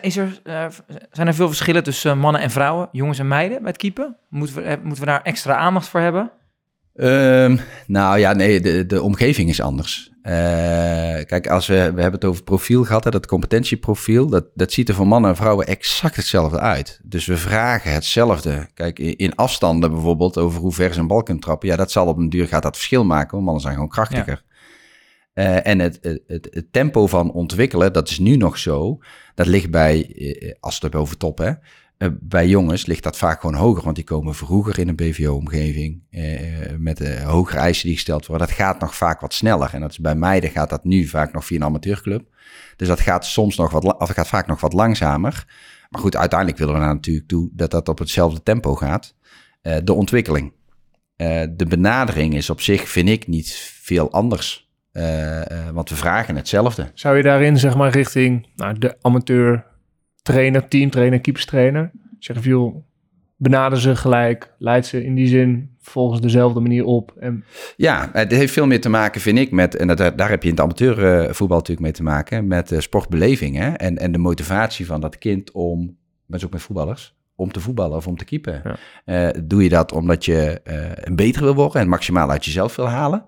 Is er, uh, zijn er veel verschillen tussen mannen en vrouwen, jongens en meiden met keeper? Moeten we, moeten we daar extra aandacht voor hebben? Um, nou ja, nee, de, de omgeving is anders. Uh, kijk, als we, we hebben het over profiel gehad, hè, dat competentieprofiel, dat, dat ziet er voor mannen en vrouwen exact hetzelfde uit. Dus we vragen hetzelfde. Kijk, in, afstanden bijvoorbeeld, over hoe ver ze een bal kunnen trappen, ja, dat zal op een duur gaat dat verschil maken, want mannen zijn gewoon krachtiger. Ja. Eh, en het, het, het, tempo van ontwikkelen, dat is nu nog zo. Dat ligt bij, eh, als we het over top, hè. Eh, bij jongens ligt dat vaak gewoon hoger, want die komen vroeger in een BVO-omgeving eh, met eh, hogere eisen die gesteld worden. Dat gaat nog vaak wat sneller. En dat is bij meiden gaat dat nu vaak nog via een amateurclub. Dus dat gaat soms nog wat, of gaat vaak nog wat langzamer. Maar goed, uiteindelijk willen we er natuurlijk toe dat dat op hetzelfde tempo gaat. Eh, de ontwikkeling. Eh, de benadering is op zich, vind ik, niet veel anders. Eh, eh, want we vragen hetzelfde. Zou je daarin, zeg maar, richting nou, de amateur trainer, teamtrainer, keeperstrainer, zeggen van, joh, benader ze gelijk, leid ze in die zin volgens dezelfde manier op. En Ja, het heeft veel meer te maken, vind ik, met, en dat, daar heb je in het amateurvoetbal natuurlijk mee te maken, met eh, sportbeleving hè? En, en de motivatie van dat kind om, maar ook met voetballers, om te voetballen of om te keepen. Ja. Eh, doe je dat omdat je eh, een beter wil worden en maximaal uit jezelf wil halen?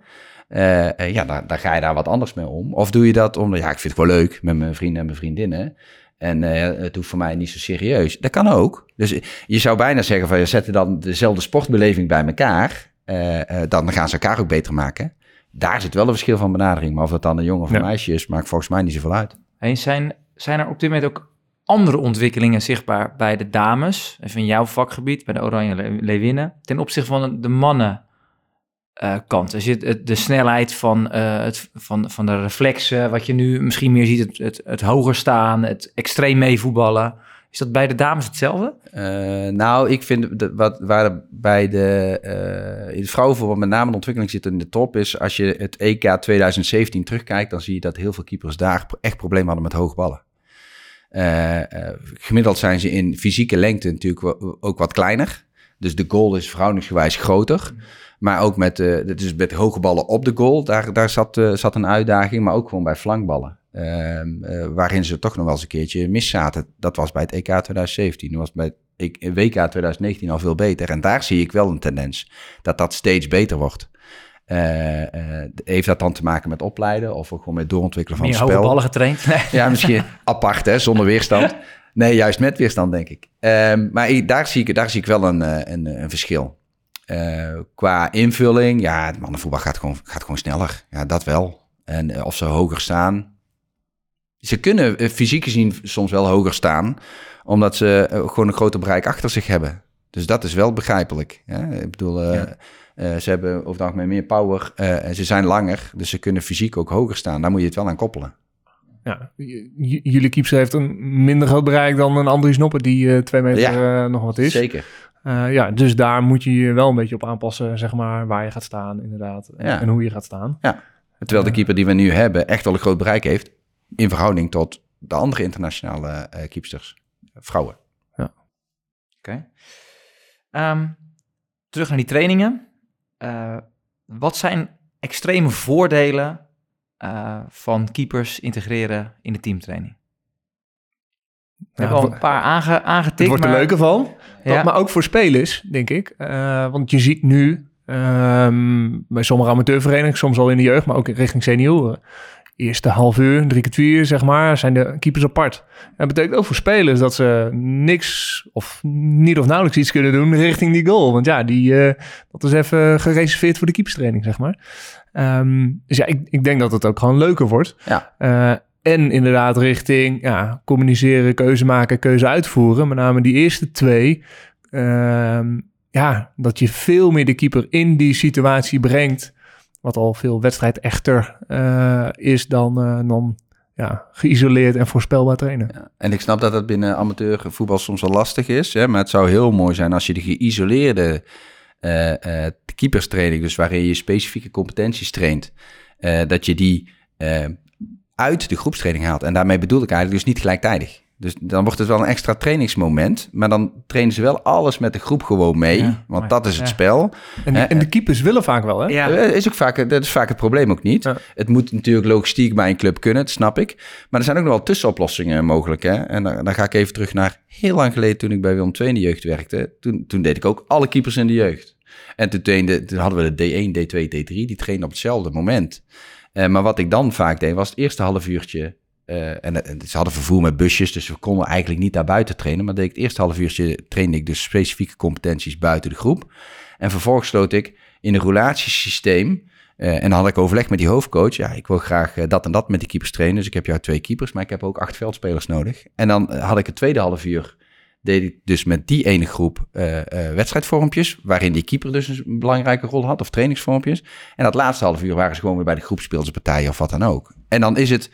Ja, daar, daar ga je daar wat anders mee om. Of doe je dat omdat, ja, ik vind het wel leuk met mijn vrienden en mijn vriendinnen. En eh, het hoeft voor mij niet zo serieus. Dat kan ook. Dus je zou bijna zeggen van, je zet dan dezelfde sportbeleving bij elkaar. eh, eh, dan gaan ze elkaar ook beter maken. Daar zit wel een verschil van benadering. Maar of het dan een jongen of een Ja. meisje is, maakt volgens mij niet zoveel uit. En zijn, zijn er op dit moment ook andere ontwikkelingen zichtbaar bij de dames, even in jouw vakgebied, bij de Oranje Le- Leeuwinnen, ten opzichte van de mannen eh, kant? Er zit het- de snelheid van, eh, het, van, van de reflexen, wat je nu misschien meer ziet, het, het, het hoger staan, het extreem meevoetballen. Is dat bij de dames hetzelfde? Eh, nou, ik vind de, wat, waar bij de, eh in het vrouwenvoetbal met name de ontwikkeling zit in de top is als je het EK 2017 terugkijkt, dan zie je dat heel veel keepers daar echt problemen hadden met hoge ballen. Eh, gemiddeld zijn ze in fysieke lengte natuurlijk ook wat kleiner. Dus de goal is verhoudingsgewijs groter. Maar ook met, eh dus met hoge ballen op de goal, daar, daar zat, eh, zat een uitdaging. Maar ook gewoon bij flankballen. Ehm, eh, waarin ze toch nog wel eens een keertje mis zaten. Dat was bij het EK 2017. Dat was bij het WK 2019 al veel beter. En daar zie ik wel een tendens dat dat steeds beter wordt. Heeft dat dan te maken met opleiden of ook gewoon met doorontwikkelen van Meer het hoge spel? ballen getraind? Nee. Ja, misschien apart, hè, zonder weerstand. Nee, juist met weerstand, denk ik. Ehm, maar daar, zie ik, daar zie ik wel een, een, een verschil. Eh, qua invulling, ja, het mannenvoetbal gaat gewoon, gaat gewoon sneller. Ja, dat wel. En eh, of ze hoger staan. Ze kunnen eh, fysiek gezien soms wel hoger staan, omdat ze gewoon een groter bereik achter zich hebben. Dus dat is wel begrijpelijk. Hè? Ik bedoel, ze hebben over het algemeen meer power en ze zijn langer, dus ze kunnen fysiek ook hoger staan. Daar moet je het wel aan koppelen. ja, jullie keeper heeft een minder groot bereik dan een Andries Noppen die twee meter nog wat is. Zeker. Eh, ja, dus daar moet je je wel een beetje op aanpassen, zeg maar, waar je gaat staan inderdaad. En- Ja. En hoe je gaat staan. Terwijl de keeper die we nu hebben echt wel een groot bereik heeft in verhouding tot de andere internationale eh keepsters, vrouwen. Oké. Ehm, terug naar die trainingen. Eh, wat zijn extreme voordelen eh, van keepers integreren in de teamtraining? We hebben al een paar aange, aangetikt. het wordt er maar- leuker van. Ja. Maar ook voor spelers, denk ik. Eh, want je ziet nu ehm, bij sommige amateurverenigingen, soms al in de jeugd, maar ook richting senioren. Eerste half uur, drie kwartier, zeg maar, zijn de keepers apart. En dat betekent ook voor spelers dat ze niks of niet of nauwelijks iets kunnen doen richting die goal. Want ja, die, eh, dat is even gereserveerd voor de keeperstraining, zeg maar. Ehm, dus ja, ik, ik denk dat het ook gewoon leuker wordt. Ja. Eh, en inderdaad richting ja, communiceren, keuze maken, keuze uitvoeren. Met name die eerste twee. Ehm, ja, dat je veel meer de keeper in die situatie brengt. Wat al veel wedstrijd echter eh, is dan, eh, dan ja, geïsoleerd en voorspelbaar trainen. Ja. En ik snap dat dat binnen amateurvoetbal soms wel lastig is. Hè? Maar het zou heel mooi zijn als je de geïsoleerde eh keeperstraining, dus waarin je specifieke competenties traint, dat je die uit de groepstraining haalt. En daarmee bedoel ik eigenlijk dus niet gelijktijdig. Dus dan wordt het wel een extra trainingsmoment, maar dan trainen ze wel alles met de groep gewoon mee, Ja, want maar- dat is het ja. spel. En, de keepers willen vaak wel, hè? Ja. Eh, Is ook vaak, dat is vaak het probleem ook niet. Ja. Het moet natuurlijk logistiek bij een club kunnen, dat snap ik. Maar er zijn ook nog wel tussenoplossingen mogelijk. Hè? En dan, dan ga ik even terug naar heel lang geleden toen ik bij Willem II in de jeugd werkte. Toen, toen deed ik ook alle keepers in de jeugd. En toen, trainde, toen hadden we de D1, D2, D3, die trainen op hetzelfde moment. Eh, maar wat ik dan vaak deed, was het eerste half uurtje... eh, en, en ze hadden vervoer met busjes, dus we konden eigenlijk niet daar buiten trainen. Maar deed ik het eerste half uurtje trainde ik dus specifieke competenties buiten de groep. En vervolgens sloot ik in een relatiesysteem Eh, en dan had ik overleg met die hoofdcoach. Ja, ik wil graag dat en dat met die keepers trainen. Dus ik heb jou twee keepers, maar ik heb ook acht veldspelers nodig. En dan had ik het tweede half uur, deed ik dus met die ene groep eh, eh, wedstrijdvormpjes, waarin die keeper dus een belangrijke rol had, of trainingsvormpjes. En dat laatste half uur waren ze gewoon weer bij de groepspeelspartijen of wat dan ook. En dan is het,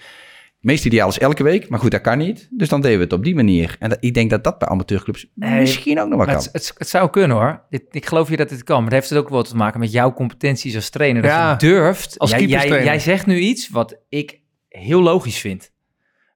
meest ideaal is elke week, maar goed, dat kan niet. Dus dan deden we het op die manier. En dat, ik denk dat dat bij amateurclubs Nee, misschien ook nog wel kan. het, het, het zou kunnen hoor. Dit, ik geloof je dat dit kan. Maar dat heeft het ook wel te maken met jouw competenties als trainer. Dat Ja, je durft. als jij, jij zegt nu iets wat ik heel logisch vind.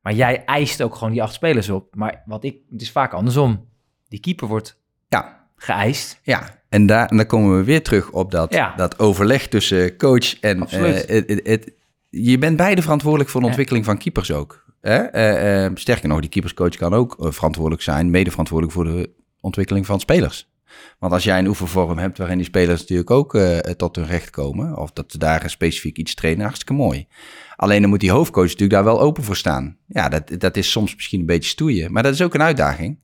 Maar jij eist ook gewoon die acht spelers op. Maar wat ik, het is vaak andersom. Die keeper wordt Ja, geëist. Ja, en, daar, en dan komen we weer terug op dat, Ja. dat overleg tussen coach en... Absoluut. het, het, het- je bent beide verantwoordelijk voor de Ja. ontwikkeling van keepers ook. Hè? Eh, eh, sterker nog, die keeperscoach kan ook verantwoordelijk zijn, mede verantwoordelijk voor de ontwikkeling van spelers. Want als jij een oefenvorm hebt waarin die spelers natuurlijk ook tot hun recht komen, of dat ze daar specifiek iets trainen, hartstikke mooi. Alleen dan moet die hoofdcoach natuurlijk daar wel open voor staan. Ja, dat, dat is soms misschien een beetje stoeien, maar dat is ook een uitdaging.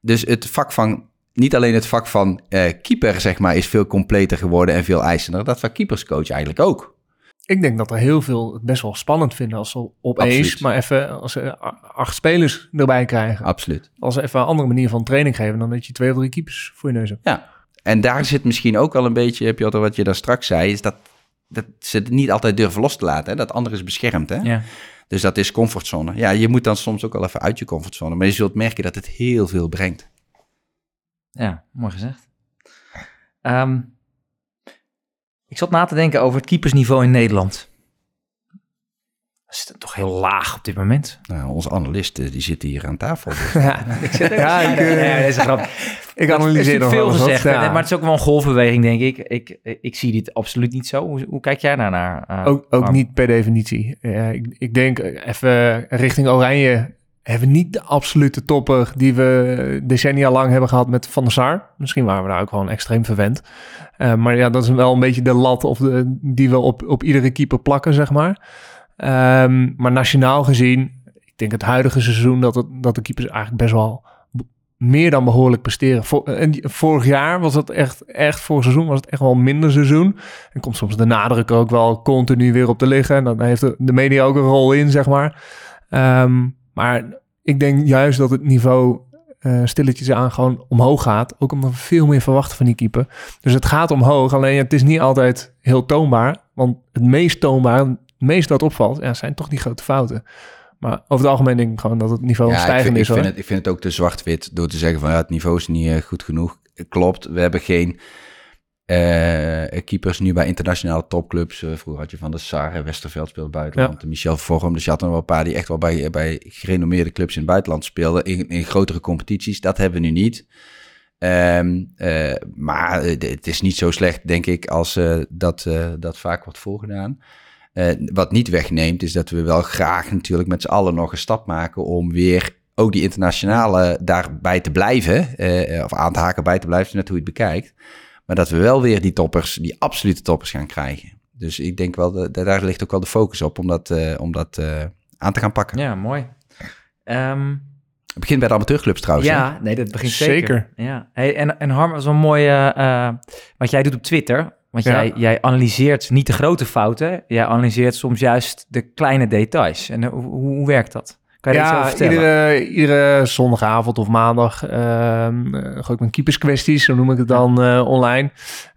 Dus het vak van, niet alleen het vak van eh, keeper, zeg maar, is veel completer geworden en veel eisender. Dat van keeperscoach eigenlijk ook. Ik denk dat er heel veel het best wel spannend vinden als ze opeens Absoluut. maar even als ze acht spelers erbij krijgen. Absoluut. Als ze even een andere manier van training geven dan dat je twee of drie keepers voor je neus hebt. Ja. En daar zit misschien ook wel een beetje, Piotr, wat je daar straks zei, is dat, dat ze het niet altijd durven los te laten. Hè? Dat andere is beschermd. Hè? Ja. Dus dat is comfortzone. Ja, je moet dan soms ook wel even uit je comfortzone. Maar je zult merken dat het heel veel brengt. Ja, mooi gezegd. Ehm, ik zat na te denken over het keepersniveau in Nederland. Dat is toch heel laag op dit moment. Nou, onze analist eh, die zit hier aan tafel. Dus. Ja, ja ik, eh, Ja, dat is een grap. ik Er analyseer nog veel gezegd, ja. maar het is ook wel een golfbeweging, denk ik. Ik, ik zie dit absoluut niet zo. Hoe, hoe kijk jij daar naar? eh, Ook, ook niet per definitie. Ja, ik, ik denk eh, even richting Oranje hebben we niet de absolute topper die we decennia lang hebben gehad met Van der Sar. Misschien waren we daar ook gewoon extreem verwend. Eh, maar ja, dat is wel een beetje de lat of de, die we op, op iedere keeper plakken, zeg maar. Ehm, maar nationaal gezien, ik denk het huidige seizoen dat, het, dat de keepers eigenlijk best wel meer dan behoorlijk presteren. Die- vorig jaar was het echt, echt, vorig seizoen was het echt wel minder seizoen. En komt soms de nadruk ook wel continu weer op te liggen. En dan heeft de, de media ook een rol in, zeg maar. Ehm, maar ik denk juist dat het niveau eh, stilletjes aan gewoon omhoog gaat. Ook omdat we veel meer verwachten van die keeper. Dus het gaat omhoog, alleen het is niet altijd heel toonbaar. Want het meest toonbaar, meest wat opvalt, ja, zijn toch die grote fouten. Maar over het algemeen denk ik gewoon dat het niveau Ja, ik stijgend vind, ik, is. vind het, ik vind het ook te zwart-wit door te zeggen van ja, het niveau is niet eh, goed genoeg. Klopt, we hebben geen eh, keepers nu bij internationale topclubs. Eh, vroeger had je Van der Sar, hè, Westerveld speelde buitenland. Michel Vorm, dus je had er wel een paar die echt wel bij, bij gerenommeerde clubs in het buitenland speelden. In, in grotere competities, dat hebben we nu niet. Ehm, eh, maar het is niet zo slecht, denk ik, als dat, dat vaak wordt voorgedaan. Eh, wat niet wegneemt, is dat we wel graag natuurlijk met z'n allen nog een stap maken om weer ook die internationale daarbij te blijven, eh, of aan te haken bij te blijven, net hoe je het bekijkt. Maar dat we wel weer die toppers, die absolute toppers gaan krijgen. Dus ik denk wel, dat, daar ligt ook wel de focus op om dat, eh, om dat eh, aan te gaan pakken. Ja, mooi. Ehm, Het begint bij de amateurclubs trouwens. hè? ja, nee, dat begint zeker. Zeker. Ja. Hey, en, en Harm, dat is wel mooi eh, wat jij doet op Twitter. Want Ja. jij, jij analyseert niet de grote fouten. Jij analyseert soms juist de kleine details. En eh, hoe, hoe werkt dat? Kan je iets Ja, vertellen? iedere, iedere zondagavond of maandag ehm eh, gooi ik mijn keeperskwesties, zo noem ik het dan eh, online.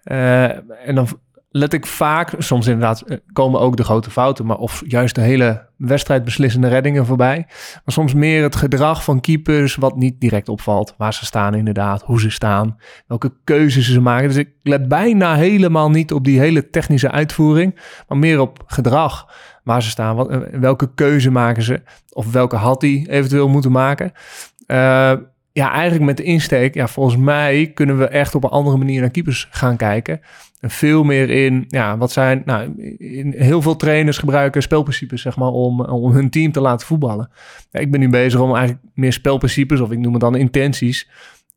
En dan let ik vaak, soms inderdaad eh, komen ook de grote fouten, maar of juist de hele wedstrijd beslissende reddingen voorbij. Maar soms meer het gedrag van keepers wat niet direct opvalt. Waar ze staan inderdaad, hoe ze staan, welke keuzes ze maken. Dus ik let bijna helemaal niet op die hele technische uitvoering, maar meer op gedrag. Waar ze staan, eh, welke keuze maken ze of welke had hij eventueel moeten maken. Eh, ja, eigenlijk met de insteek, ja, volgens mij kunnen we echt op een andere manier naar keepers gaan kijken. En veel meer in, ja, wat zijn, nou, heel veel trainers gebruiken spelprincipes, zeg maar, om, om hun team te laten voetballen. Ik ben nu bezig om eigenlijk meer spelprincipes, of ik noem het dan intenties,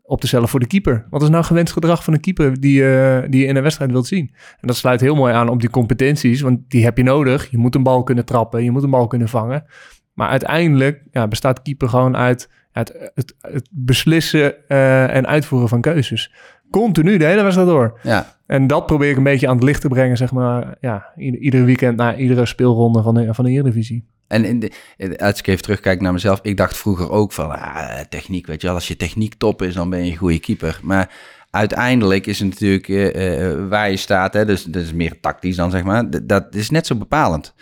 op te stellen voor de keeper. Wat is nou gewenst gedrag van een keeper die, eh, die je in een wedstrijd wilt zien? En dat sluit heel mooi aan op die competenties, want die heb je nodig. Je moet een bal kunnen trappen, je moet een bal kunnen vangen. Maar uiteindelijk ja, bestaat keeper gewoon uit het, het, het beslissen eh, en uitvoeren van keuzes. Continu de hele wedstrijd door. Ja, En dat probeer ik een beetje aan het licht te brengen, zeg maar, ja, ieder, iedere weekend naar iedere speelronde van de, van de Eredivisie. En in de, als ik even terugkijk naar mezelf, ik dacht vroeger ook van ah, techniek, weet je wel, als je techniek top is, dan ben je een goede keeper. Maar uiteindelijk is het natuurlijk eh, eh, waar je staat, hè, dus dat is meer tactisch dan zeg maar, dat is net zo bepalend.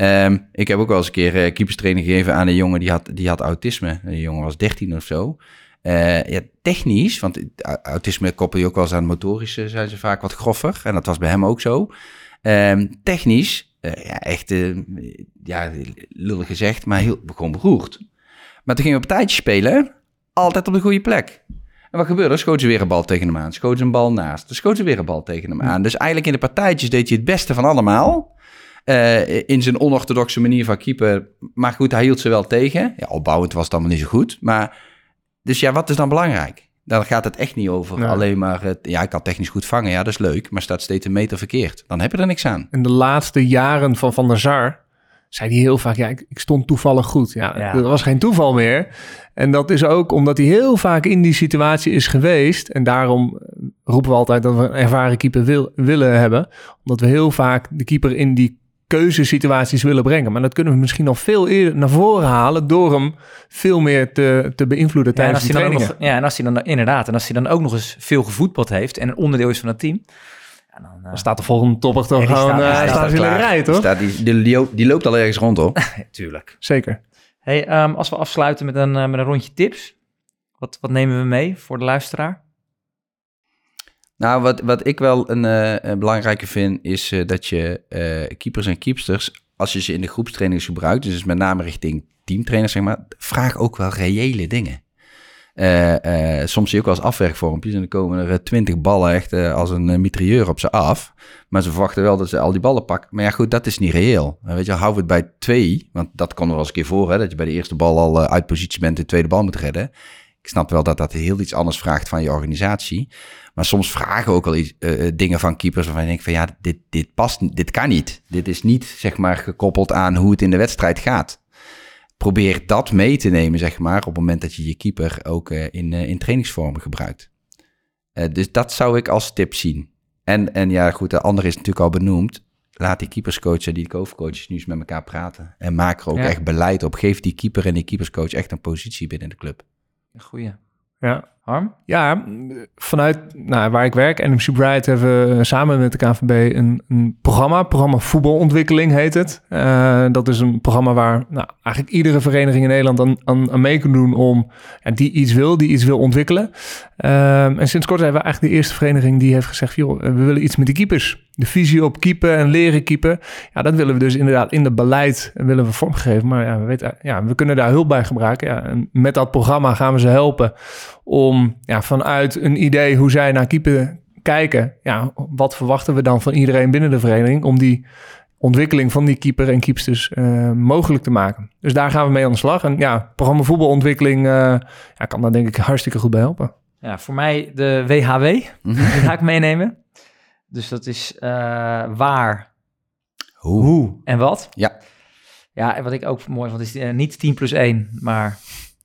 Ehm, ik heb ook wel eens een keer eh, keeperstraining gegeven aan een jongen die had, die had autisme. Die jongen was 13 of zo. Eh, ja, technisch, want au- autisme koppel je ook wel eens aan motorische, zijn ze vaak wat groffer. En dat was bij hem ook zo. Ehm, technisch, eh, ja, echt, ja, lullig gezegd, maar heel, gewoon beroerd. Maar toen gingen we partijtje spelen, altijd op de goede plek. En wat gebeurde? Schoot ze weer een bal tegen hem aan. Schoot ze een bal naast. Dan schoot ze weer een bal tegen hem aan. Dus eigenlijk in de partijtjes deed hij het beste van allemaal. Eh, in zijn onorthodoxe manier van keeper. Maar goed, hij hield ze wel tegen. Ja, opbouwend was het allemaal niet zo goed. Maar, dus ja, wat is dan belangrijk? Dan gaat het echt niet over Ja. alleen maar... Het, ja, ik kan technisch goed vangen. Ja, dat is leuk. Maar staat steeds een meter verkeerd. Dan heb je er niks aan. In de laatste jaren van Van der Sar zei hij heel vaak, ja, ik, ik stond toevallig goed. Ja, Ja. dat was geen toeval meer. En dat is ook omdat hij heel vaak in die situatie is geweest. En daarom eh, roepen we altijd dat we een ervaren keeper wil, willen hebben. Omdat we heel vaak de keeper in die keuzesituaties willen brengen. Maar dat kunnen we misschien nog veel eerder naar voren halen... door hem veel meer te, te beïnvloeden Ja, tijdens trainingen. nog, ja, en als hij dan inderdaad, en als hij dan ook nog eens veel gevoetbald heeft en een onderdeel is van het team, ja, dan, eh, Dan staat de volgende topper toch Ja, gewoon... staat- eh, in de klaar. rij, toch? Staat die, die, die, die loopt al ergens rond, hoor. tuurlijk. Zeker. Hey, ehm, als we afsluiten met een, eh, met een rondje tips, wat, wat nemen we mee voor de luisteraar? Nou, wat, wat ik wel een, eh, belangrijke vind, is eh, dat je eh, keepers en keepsters, als je ze in de groepstrainings gebruikt, dus met name richting teamtrainers, zeg maar, vraag ook wel reële dingen. Soms zie je ook eens afwerkvormpjes en dan komen er twintig ballen echt als een mitrailleur op ze af. Maar ze verwachten wel dat ze al die ballen pakken. Maar ja, goed, dat is niet reëel. Weet je, hou het bij twee, want dat komt er wel eens een keer voor, hè, dat je bij de eerste bal al uit positie bent en de tweede bal moet redden. Ik snap wel dat dat heel iets anders vraagt van je organisatie. Maar soms vragen ook wel iets, eh, eh, dingen van keepers waarvan je denkt van ja, dit, dit past, dit kan niet. Dit is niet zeg maar gekoppeld aan hoe het in de wedstrijd gaat. Probeer dat mee te nemen zeg maar op het moment dat je je keeper ook eh, in, in trainingsvormen gebruikt. Dus dat zou ik als tip zien. En, en ja goed, de andere is natuurlijk al benoemd. Laat die keeperscoach en die coachcoaches nu eens met elkaar praten. En maak er ook Ja. echt beleid op. Geef die keeper en die keeperscoach echt een positie binnen de club. Goeie. Ja. Ja, vanuit nou, waar ik werk, NMC Bright, hebben we samen met de KNVB een, een programma. Programma Voetbalontwikkeling heet het. Eh, dat is een programma waar nou, eigenlijk iedere vereniging in Nederland aan, aan, mee kan doen om ja, die iets wil, die iets wil ontwikkelen. Ehm, en sinds kort hebben we eigenlijk de eerste vereniging die heeft gezegd, joh, we willen iets met die keepers. De visie op keeper en leren keeper. Ja, dat willen we dus inderdaad in het beleid willen we vormgeven. Maar ja, we, weten, ja, we kunnen daar hulp bij gebruiken. Ja, en met dat programma gaan we ze helpen om ja, vanuit een idee hoe zij naar keeper kijken. Ja, wat verwachten we dan van iedereen binnen de vereniging om die ontwikkeling van die keeper en keepsters eh, mogelijk te maken. Dus daar gaan we mee aan de slag. En ja, programma voetbalontwikkeling eh, ja, kan daar denk ik hartstikke goed bij helpen. Ja, voor mij de WHW, die ga ik meenemen. Dus dat is eh, waar, Hoe? hoe en wat. Ja. Ja, en wat ik ook mooi vond, is niet 10 plus 1, maar,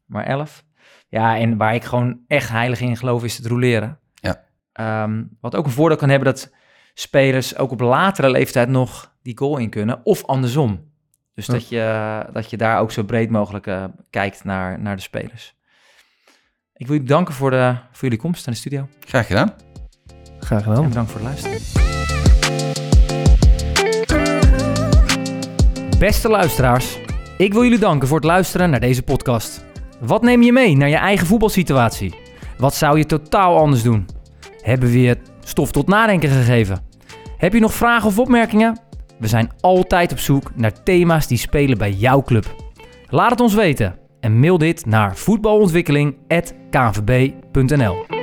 maar 11. Ja, en waar ik gewoon echt heilig in geloof, is het roleren. Ja. Ehm, wat ook een voordeel kan hebben dat spelers ook op latere leeftijd nog die goal in kunnen. Of andersom. Dus Ja. dat, je, dat je daar ook zo breed mogelijk eh, kijkt naar, naar de spelers. Ik wil jullie danken voor, de, voor jullie komst aan de studio. Graag gedaan. Graag En gedaan. bedankt voor het luisteren. Beste luisteraars, ik wil jullie danken voor het luisteren naar deze podcast. Wat neem je mee naar je eigen voetbalsituatie? Wat zou je totaal anders doen? Hebben we je stof tot nadenken gegeven? Heb je nog vragen of opmerkingen? We zijn altijd op zoek naar thema's die spelen bij jouw club. Laat het ons weten en mail dit naar voetbalontwikkeling.kvb.nl